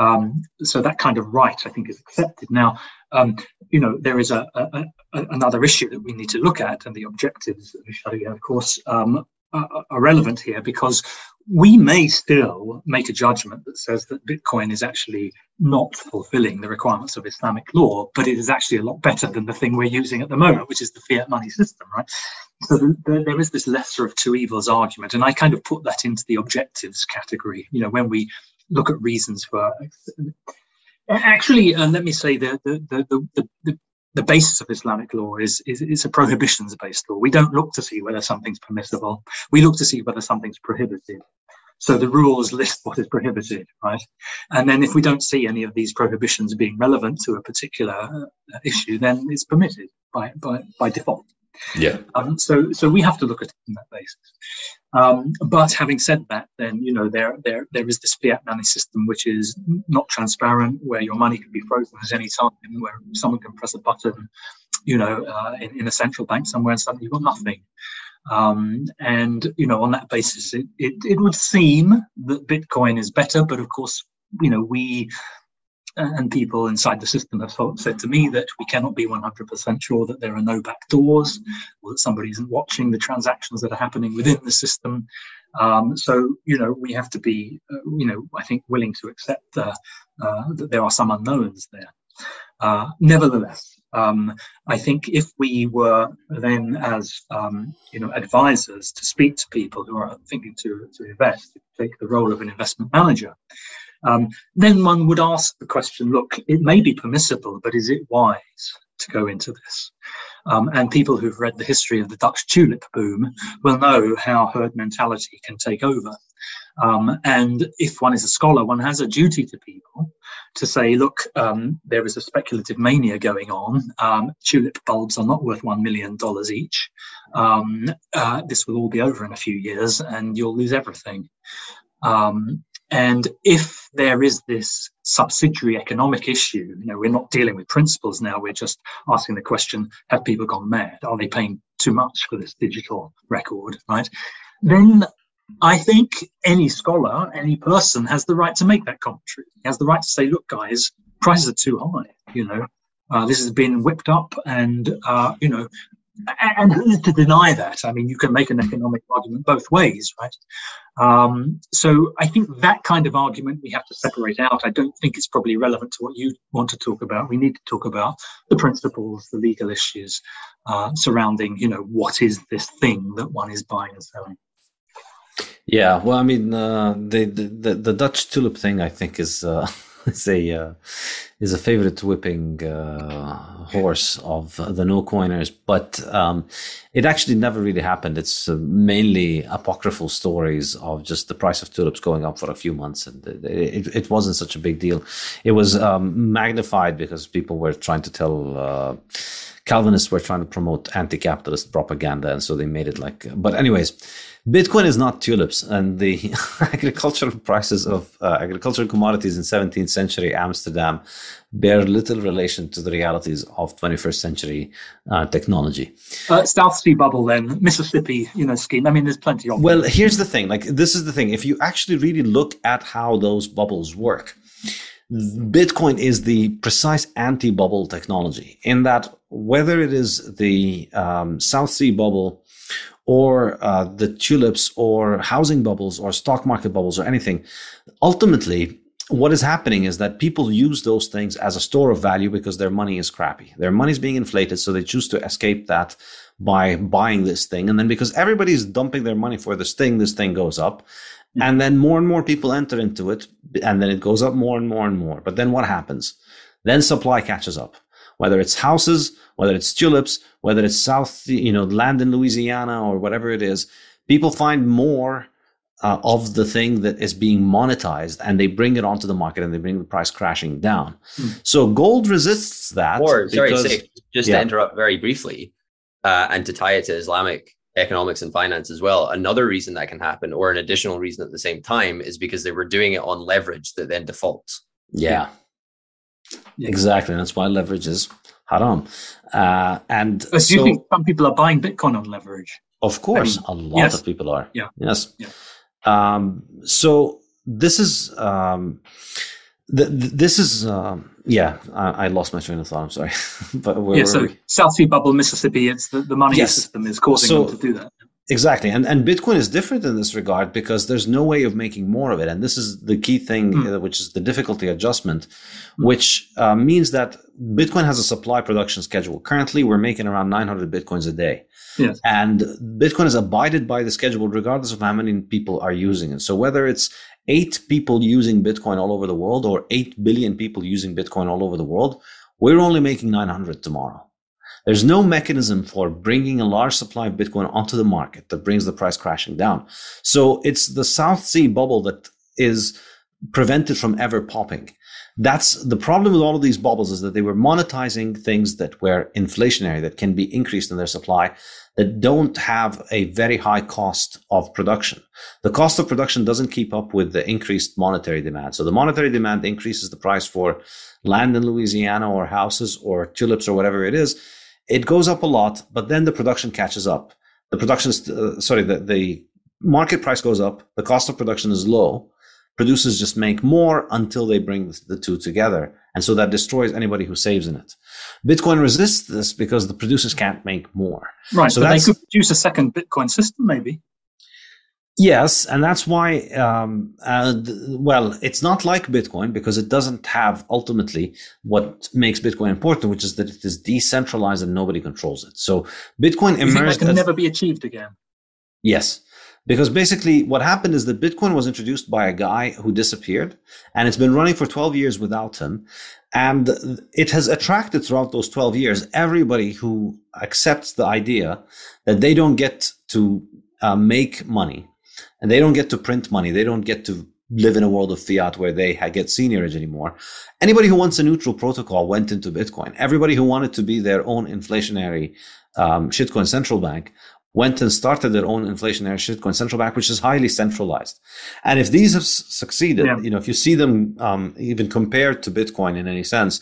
Um, so that kind of right, I think, is accepted. Now, um, you know, there is a, a, a, another issue that we need to look at, and the objectives of Sharia, of course, um, are, are relevant here because we may still make a judgment that says that Bitcoin is actually not fulfilling the requirements of Islamic law, but it is actually a lot better than the thing we're using at the moment, which is the fiat money system, right? So the, the, there is this lesser of two evils argument, and I kind of put that into the objectives category. You know, when we look at reasons for actually, uh, let me say the the the the, the the basis of Islamic law is, is, is a prohibitions based law. We don't look to see whether something's permissible. We look to see whether something's prohibited. So the rules list what is prohibited, right? And then if we don't see any of these prohibitions being relevant to a particular uh, issue, then it's permitted by, by, by default. Yeah. Um, so so we have to look at it on that basis. Um, but having said that, then you know there there there is this fiat money system which is not transparent, where your money can be frozen at any time, where someone can press a button, you know, uh, in, in a central bank somewhere, and suddenly you've got nothing. Um, and you know, on that basis, it, it it would seem that Bitcoin is better, but of course, you know, we and people inside the system have said to me that we cannot be 100% sure that there are no back doors or that somebody isn't watching the transactions that are happening within the system. Um, so, you know, we have to be, uh, you know, I think willing to accept uh, uh, that there are some unknowns there. Uh, nevertheless, um, I think if we were then, as um, you know, advisors to speak to people who are thinking to, to invest, take the role of an investment manager, um, then one would ask the question look, it may be permissible, but is it wise to go into this? Um, and people who've read the history of the Dutch tulip boom will know how herd mentality can take over. Um, and if one is a scholar, one has a duty to people to say, look, um, there is a speculative mania going on. Um, tulip bulbs are not worth $1 million each. Um, uh, this will all be over in a few years and you'll lose everything. Um, and if there is this subsidiary economic issue, you know, we're not dealing with principles now, we're just asking the question, have people gone mad? Are they paying too much for this digital record, right? Then I think any scholar, any person has the right to make that commentary. He has the right to say, look, guys, prices are too high, you know. Uh, this has been whipped up and, uh, you know, and who's to deny that? I mean, you can make an economic argument both ways, right? Um, so I think that kind of argument we have to separate out. I don't think it's probably relevant to what you want to talk about. We need to talk about the principles, the legal issues uh, surrounding, you know, what is this thing that one is buying and selling. Yeah, well, I mean, uh, the, the the Dutch tulip thing, I think, is uh, is a uh, is a favorite whipping uh, horse of the no coiners, but um, it actually never really happened. It's uh, mainly apocryphal stories of just the price of tulips going up for a few months, and it, it wasn't such a big deal. It was um, magnified because people were trying to tell. Calvinists were trying to promote anti-capitalist propaganda, and so they made it like. But anyways, Bitcoin is not tulips, and the agricultural prices of uh, agricultural commodities in 17th century Amsterdam bear little relation to the realities of 21st century uh, technology. Uh, South Sea bubble, then Mississippi, you know, scheme. I mean, there's plenty of. Well, here's the thing. Like, this is the thing. If you actually really look at how those bubbles work, Bitcoin is the precise anti-bubble technology in that whether it is the um, South Sea bubble or uh, the tulips or housing bubbles or stock market bubbles or anything, ultimately what is happening is that people use those things as a store of value because their money is crappy. Their money is being inflated, so they choose to escape that by buying this thing. And then because everybody's dumping their money for this thing, this thing goes up. Mm-hmm. And then more and more people enter into it, and then it goes up more and more and more. But then what happens? Then supply catches up. Whether it's houses, whether it's tulips, whether it's South, you know, land in Louisiana or whatever it is, people find more uh, of the thing that is being monetized and they bring it onto the market and they bring the price crashing down. Mm. So gold resists that. Or, sorry, say, just yeah. to interrupt very briefly uh, and to tie it to Islamic economics and finance as well. Another reason that can happen, or an additional reason at the same time, is because they were doing it on leverage that then defaults. Yeah, yeah. exactly. That's why leverage is haram. Uh, and so, so, you think some people are buying Bitcoin on leverage? Of course, I mean, a lot yes. of people are. Yeah. Yes. Yeah. Um, so this is um, th- this is um, yeah. I, I, lost my train of thought. I'm sorry, but yeah. So we? South Sea bubble, Mississippi. It's the, the money yes. system is causing so, them to do that. Exactly. And, and Bitcoin is different in this regard because there's no way of making more of it. And this is the key thing, mm. which is the difficulty adjustment, mm. which uh, means that Bitcoin has a supply production schedule. Currently, we're making around 900 Bitcoins a day. Yes. And Bitcoin is abided by the schedule regardless of how many people are using it. So whether it's eight people using Bitcoin all over the world or 8 billion people using Bitcoin all over the world, we're only making 900 tomorrow. There's no mechanism for bringing a large supply of Bitcoin onto the market that brings the price crashing down. So it's the South Sea bubble that is prevented from ever popping. That's the problem with all of these bubbles is that they were monetizing things that were inflationary, that can be increased in their supply, that don't have a very high cost of production. The cost of production doesn't keep up with the increased monetary demand. So the monetary demand increases the price for land in Louisiana or houses or tulips or whatever it is it goes up a lot, but then the production catches up. The production uh, sorry, the, the market price goes up. The cost of production is low. Producers just make more until they bring the two together. And so that destroys anybody who saves in it. Bitcoin resists this because the producers can't make more. Right. So they could produce a second Bitcoin system, maybe. Yes, and that's why. Um, uh, well, it's not like Bitcoin because it doesn't have ultimately what makes Bitcoin important, which is that it is decentralized and nobody controls it. So Bitcoin emerged. It can as, never be achieved again. Yes, because basically what happened is that Bitcoin was introduced by a guy who disappeared, and it's been running for twelve years without him, and it has attracted throughout those twelve years everybody who accepts the idea that they don't get to uh, make money and they don't get to print money. They don't get to live in a world of fiat where they get seigniorage anymore. Anybody who wants a neutral protocol went into Bitcoin. Everybody who wanted to be their own inflationary um, shitcoin central bank went and started their own inflationary shitcoin central bank, which is highly centralized. And if these have succeeded, yeah. you know, if you see them um, even compared to Bitcoin in any sense,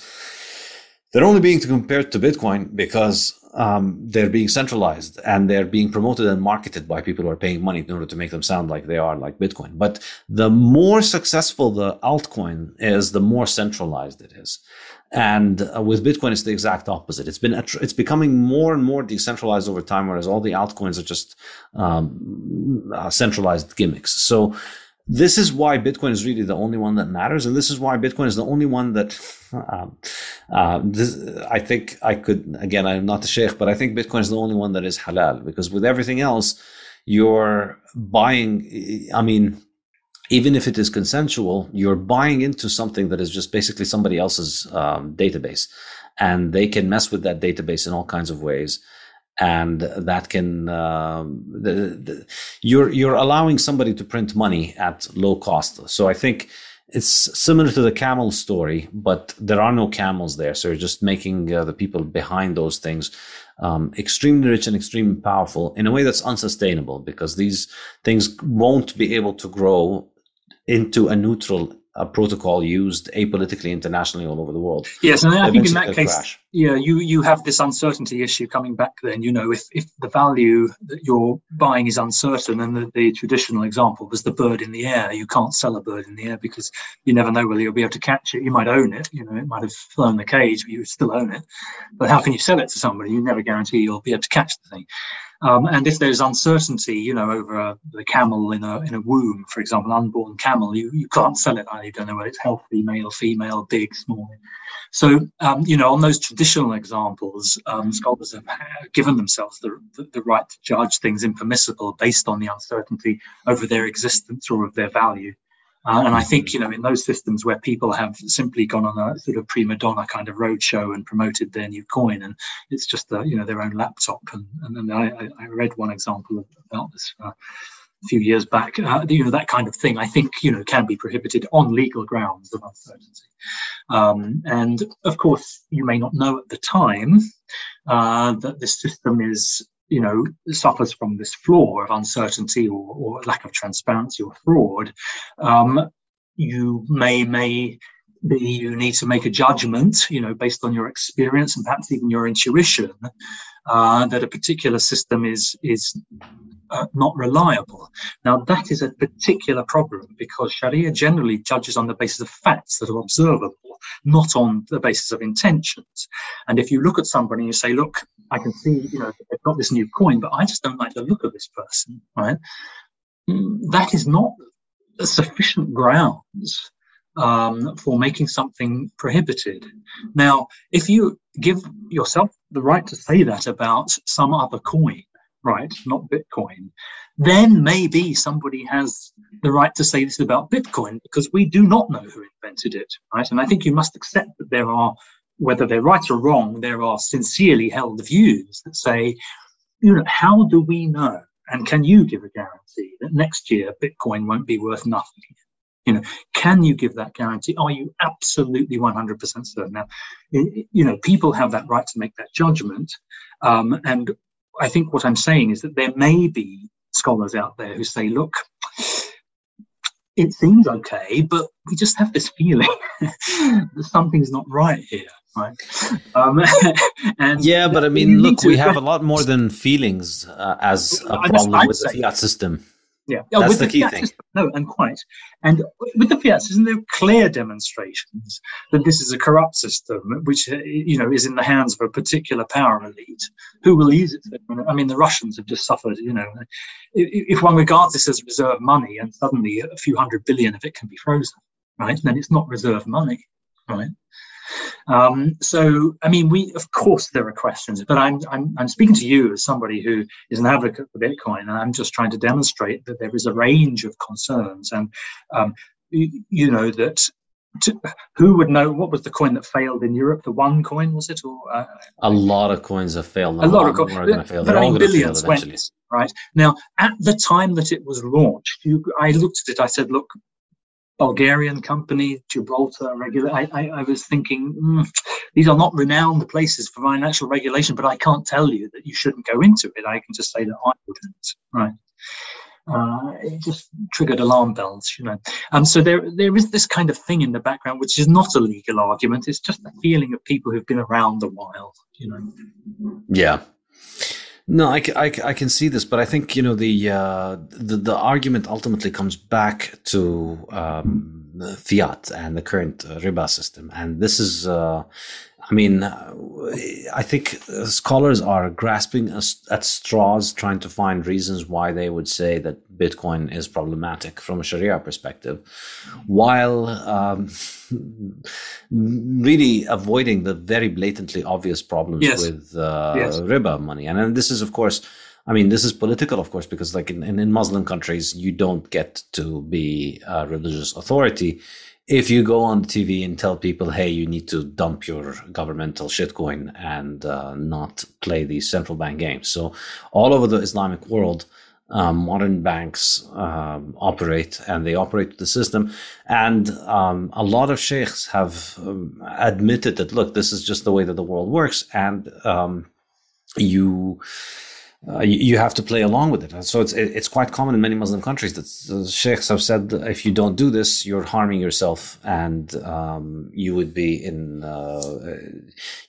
they're only being compared to Bitcoin because um, they're being centralized and they're being promoted and marketed by people who are paying money in order to make them sound like they are like Bitcoin. But the more successful the altcoin is, the more centralized it is. And uh, with Bitcoin, it's the exact opposite. It's been it's becoming more and more decentralized over time, whereas all the altcoins are just um, uh, centralized gimmicks. So this is why Bitcoin is really the only one that matters, and this is why Bitcoin is the only one that um, uh, this, I think I could. Again, I'm not the sheikh, but I think Bitcoin is the only one that is halal because with everything else, you're buying. I mean, even if it is consensual, you're buying into something that is just basically somebody else's um, database, and they can mess with that database in all kinds of ways and that can uh, the, the, you're you're allowing somebody to print money at low cost. So I think it's similar to the camel story, but there are no camels there. So you're just making uh, the people behind those things um, extremely rich and extremely powerful in a way that's unsustainable because these things won't be able to grow into a neutral uh, protocol used apolitically internationally all over the world. Yes, and I think in that case. Crash yeah, you you have this uncertainty issue coming back. Then you know if if the value that you're buying is uncertain, and the, the traditional example was the bird in the air. You can't sell a bird in the air because you never know whether you'll be able to catch it. You might own it, you know, it might have flown the cage, but you still own it. But how can you sell it to somebody? You never guarantee you'll be able to catch the thing. Um, and if there's uncertainty, you know, over a, the camel in a in a womb, for example, unborn camel, you, you can't sell it. You don't know whether it's healthy, male, female, big, small. So, um, you know, on those traditional examples, um, scholars have given themselves the, the, right to judge things impermissible based on the uncertainty over their existence or of their value. Uh, and I think, you know, in those systems where people have simply gone on a sort of prima donna kind of roadshow and promoted their new coin, and it's just, a, you know, their own laptop. And, and I, I read one example about this uh, few years back. Uh, you know, that kind of thing, I think, you know, can be prohibited on legal grounds of uncertainty. Um, and of course, you may not know at the time uh, that the system is you know suffers from this flaw of uncertainty or, or lack of transparency or fraud, um, you may may you need to make a judgment, you know, based on your experience and perhaps even your intuition, uh, that a particular system is is uh, not reliable. Now, that is a particular problem because Sharia generally judges on the basis of facts that are observable, not on the basis of intentions. And if you look at somebody and you say, look, I can see, you know, they've got this new coin, but I just don't like the look of this person, right? Mm, that is not sufficient grounds um, for making something prohibited. Now, if you give yourself the right to say that about some other coin, right, not Bitcoin, then maybe somebody has the right to say this about Bitcoin because we do not know who invented it, right? And I think you must accept that there are, whether they're right or wrong, there are sincerely held views that say, you know, how do we know? And can you give a guarantee that next year Bitcoin won't be worth nothing? You know, can you give that guarantee? Are you absolutely 100% certain? Now, you know, people have that right to make that judgment. Um, and I think what I'm saying is that there may be scholars out there who say, look, it seems okay, but we just have this feeling that something's not right here. Right. Um, and yeah, but I mean, look, we have a lot more than feelings uh, as a problem with the fiat system. Yeah, that's the, the, key thing. System, no, and quite. And with the fiat system, there are clear demonstrations that this is a corrupt system, which uh, you know is in the hands of a particular power elite who will use it. I mean, the Russians have just suffered. You know, if one regards this as reserve money, and suddenly a few hundred billion of it can be frozen, right? Then it's not reserve money, right? Um, so, I mean, we of course there are questions, but I'm, I'm I'm speaking to you as somebody who is an advocate for Bitcoin, and I'm just trying to demonstrate that there is a range of concerns, and um, you, you, know that. To, who would know what was the coin that failed in Europe? The OneCoin was it, or uh, a lot of coins have failed. A lot of coins are going to fail. They're all going to fail eventually. Went, right now, at the time that it was launched, you, I looked at it. I said, "Look, Bulgarian company, Gibraltar regular. I, I, I was thinking mm, these are not renowned places for financial regulation, but I can't tell you that you shouldn't go into it. I can just say that I wouldn't. Right. Uh, it just triggered alarm bells, you know. Um, so there, there is this kind of thing in the background, which is not a legal argument. It's just the feeling of people who've been around a while, you know. Yeah, no, I, I, I, can see this, but I think you know the uh, the, the argument ultimately comes back to um, fiat and the current uh, riba system, and this is uh, I mean, I think scholars are grasping at straws, trying to find reasons why they would say that Bitcoin is problematic from a Sharia perspective, while um, really avoiding the very blatantly obvious problems yes. with uh, yes. riba money. And, and this is, of course, I mean, this is political, of course, because like in, in Muslim countries, you don't get to be a religious authority if you go on TV and tell people, hey, you need to dump your governmental shitcoin and uh, not play these central bank games. So, all over the Islamic world, um, modern banks um, operate and they operate the system. And um, a lot of sheikhs have um, admitted that, look, this is just the way that the world works. And um, you uh, you, you, have to play along with it. So it's it's quite common in many Muslim countries that uh, sheikhs have said if you don't do this, you're harming yourself, and um, you would be in uh,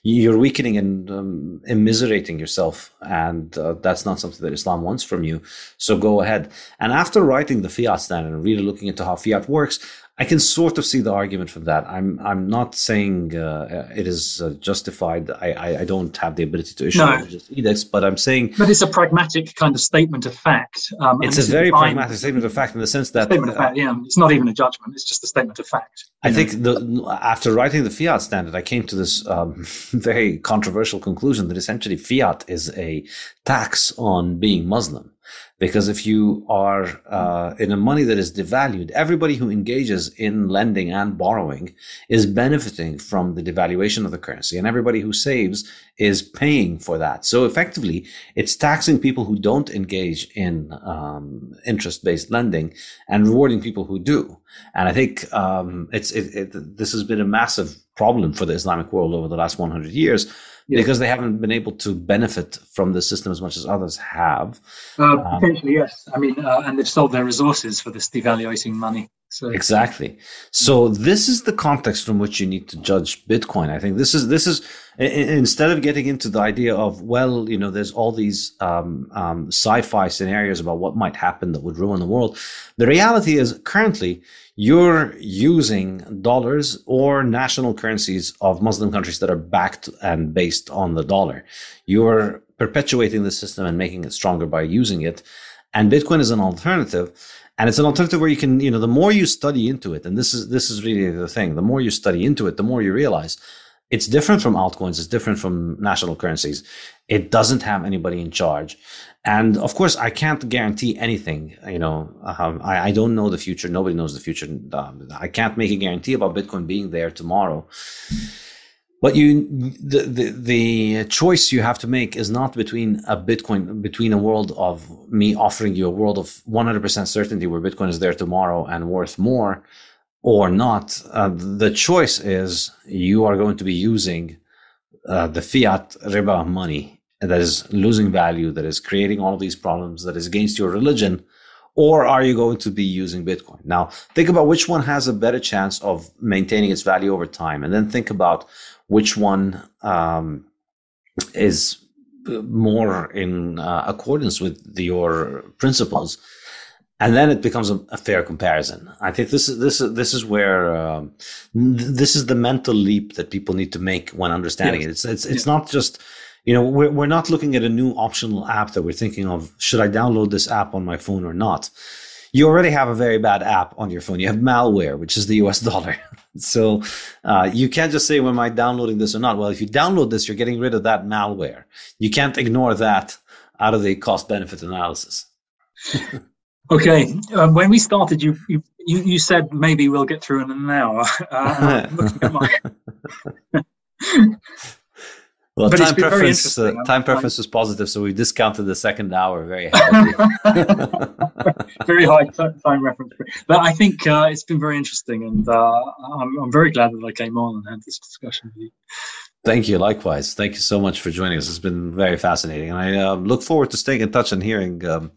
you're weakening and um, immiserating yourself, and uh, that's not something that Islam wants from you. So go ahead. And after writing the fiat standard and really looking into how fiat works, I can sort of see the argument from that. I'm I'm not saying uh, it is uh, justified. I, I, I don't have the ability to issue no. edicts, but I'm saying. But it's a pragmatic kind of statement of fact. Um, it's a very pragmatic statement of fact in the sense that statement of fact. Yeah, it's not even a judgment. It's just a statement of fact. I know? think the, after writing the fiat standard, I came to this um, very controversial conclusion that essentially fiat is a tax on being Muslim. Because if you are uh, in a money that is devalued, everybody who engages in lending and borrowing is benefiting from the devaluation of the currency, and everybody who saves is paying for that. So effectively, it's taxing people who don't engage in um, interest-based lending and rewarding people who do. And I think um, it's it, it, this has been a massive problem for the Islamic world over the last 100 years because they haven't been able to benefit from the system as much as others have. Uh, um, potentially, yes. I mean, uh, and they've sold their resources for this devaluating money. So exactly. So this is the context from which you need to judge Bitcoin. I think this is this is instead of getting into the idea of well, you know, there's all these um, um, sci-fi scenarios about what might happen that would ruin the world. The reality is currently you're using dollars or national currencies of Muslim countries that are backed and based on the dollar. You're perpetuating the system and making it stronger by using it. And Bitcoin is an alternative and it's an alternative where you can you know the more you study into it and this is this is really the thing the more you study into it the more you realize it's different from altcoins it's different from national currencies. It doesn't have anybody in charge. And of course i can't guarantee anything you know um, I, I, don't know the future. Nobody knows the future. Um, i can't make a guarantee about bitcoin being there tomorrow but you, the, the, the choice you have to make is not between a Bitcoin, between a world of me offering you a world of 100% certainty where Bitcoin is there tomorrow and worth more or not. Uh, the choice is you are going to be using uh, the fiat riba money that is losing value, that is creating all these problems, that is against your religion, or are you going to be using Bitcoin? Now, think about which one has a better chance of maintaining its value over time, and then think about which one um, is more in uh, accordance with your principles and then it becomes a, a, fair comparison. I think this is this is this is where um, this is the mental leap that people need to make when understanding yes. it. It's it's it's not just you know we're we're not looking at a new optional app that we're thinking of. Should I download this app on my phone or not? You already have a very bad app on your phone. You have malware, which is the U.S. dollar. So uh, you can't just say, "Am I downloading this or not?" Well, if you download this, you're getting rid of that malware. You can't ignore that out of the cost benefit analysis. okay, um, when we started, you, you you said maybe we'll get through in an hour. Uh, Well, but time preference uh, time preference was positive, so we discounted the second hour very heavily. very high time preference, but I think uh, it's been very interesting, and uh, I'm, I'm very glad that I came on and had this discussion with you. Thank you. Likewise. Thank you so much for joining us. It's been very fascinating, and I uh, look forward to staying in touch and hearing um,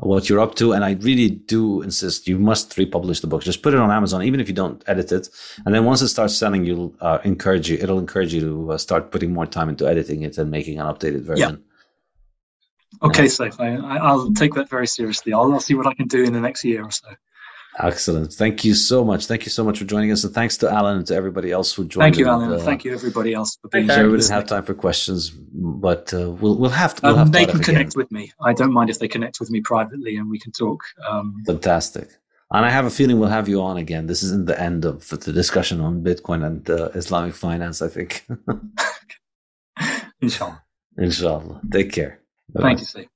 what you're up to. And I really do insist you must republish the book. Just put it on Amazon, even if you don't edit it. And then once it starts selling, you'll uh, encourage you. It'll encourage you to uh, start putting more time into editing it and making an updated version. Yeah. Okay. Saif. I, will take that very seriously. I'll, I'll see what I can do in the next year or so. Excellent. Thank you so much. Thank you so much for joining us. And thanks to Allen and to everybody else who joined. Us. Thank you, Allen. Uh, Thank you, everybody else for being here. We didn't have time for questions, but uh, we'll, we'll have to. We'll um, have they can connect with me. I don't mind if they connect with me privately and we can talk. Um, Fantastic. And I have a feeling we'll have you on again. This isn't the end of the discussion on Bitcoin and uh, Islamic finance, I think. Inshallah. Inshallah. Take care. Bye-bye. Thank you, Steve.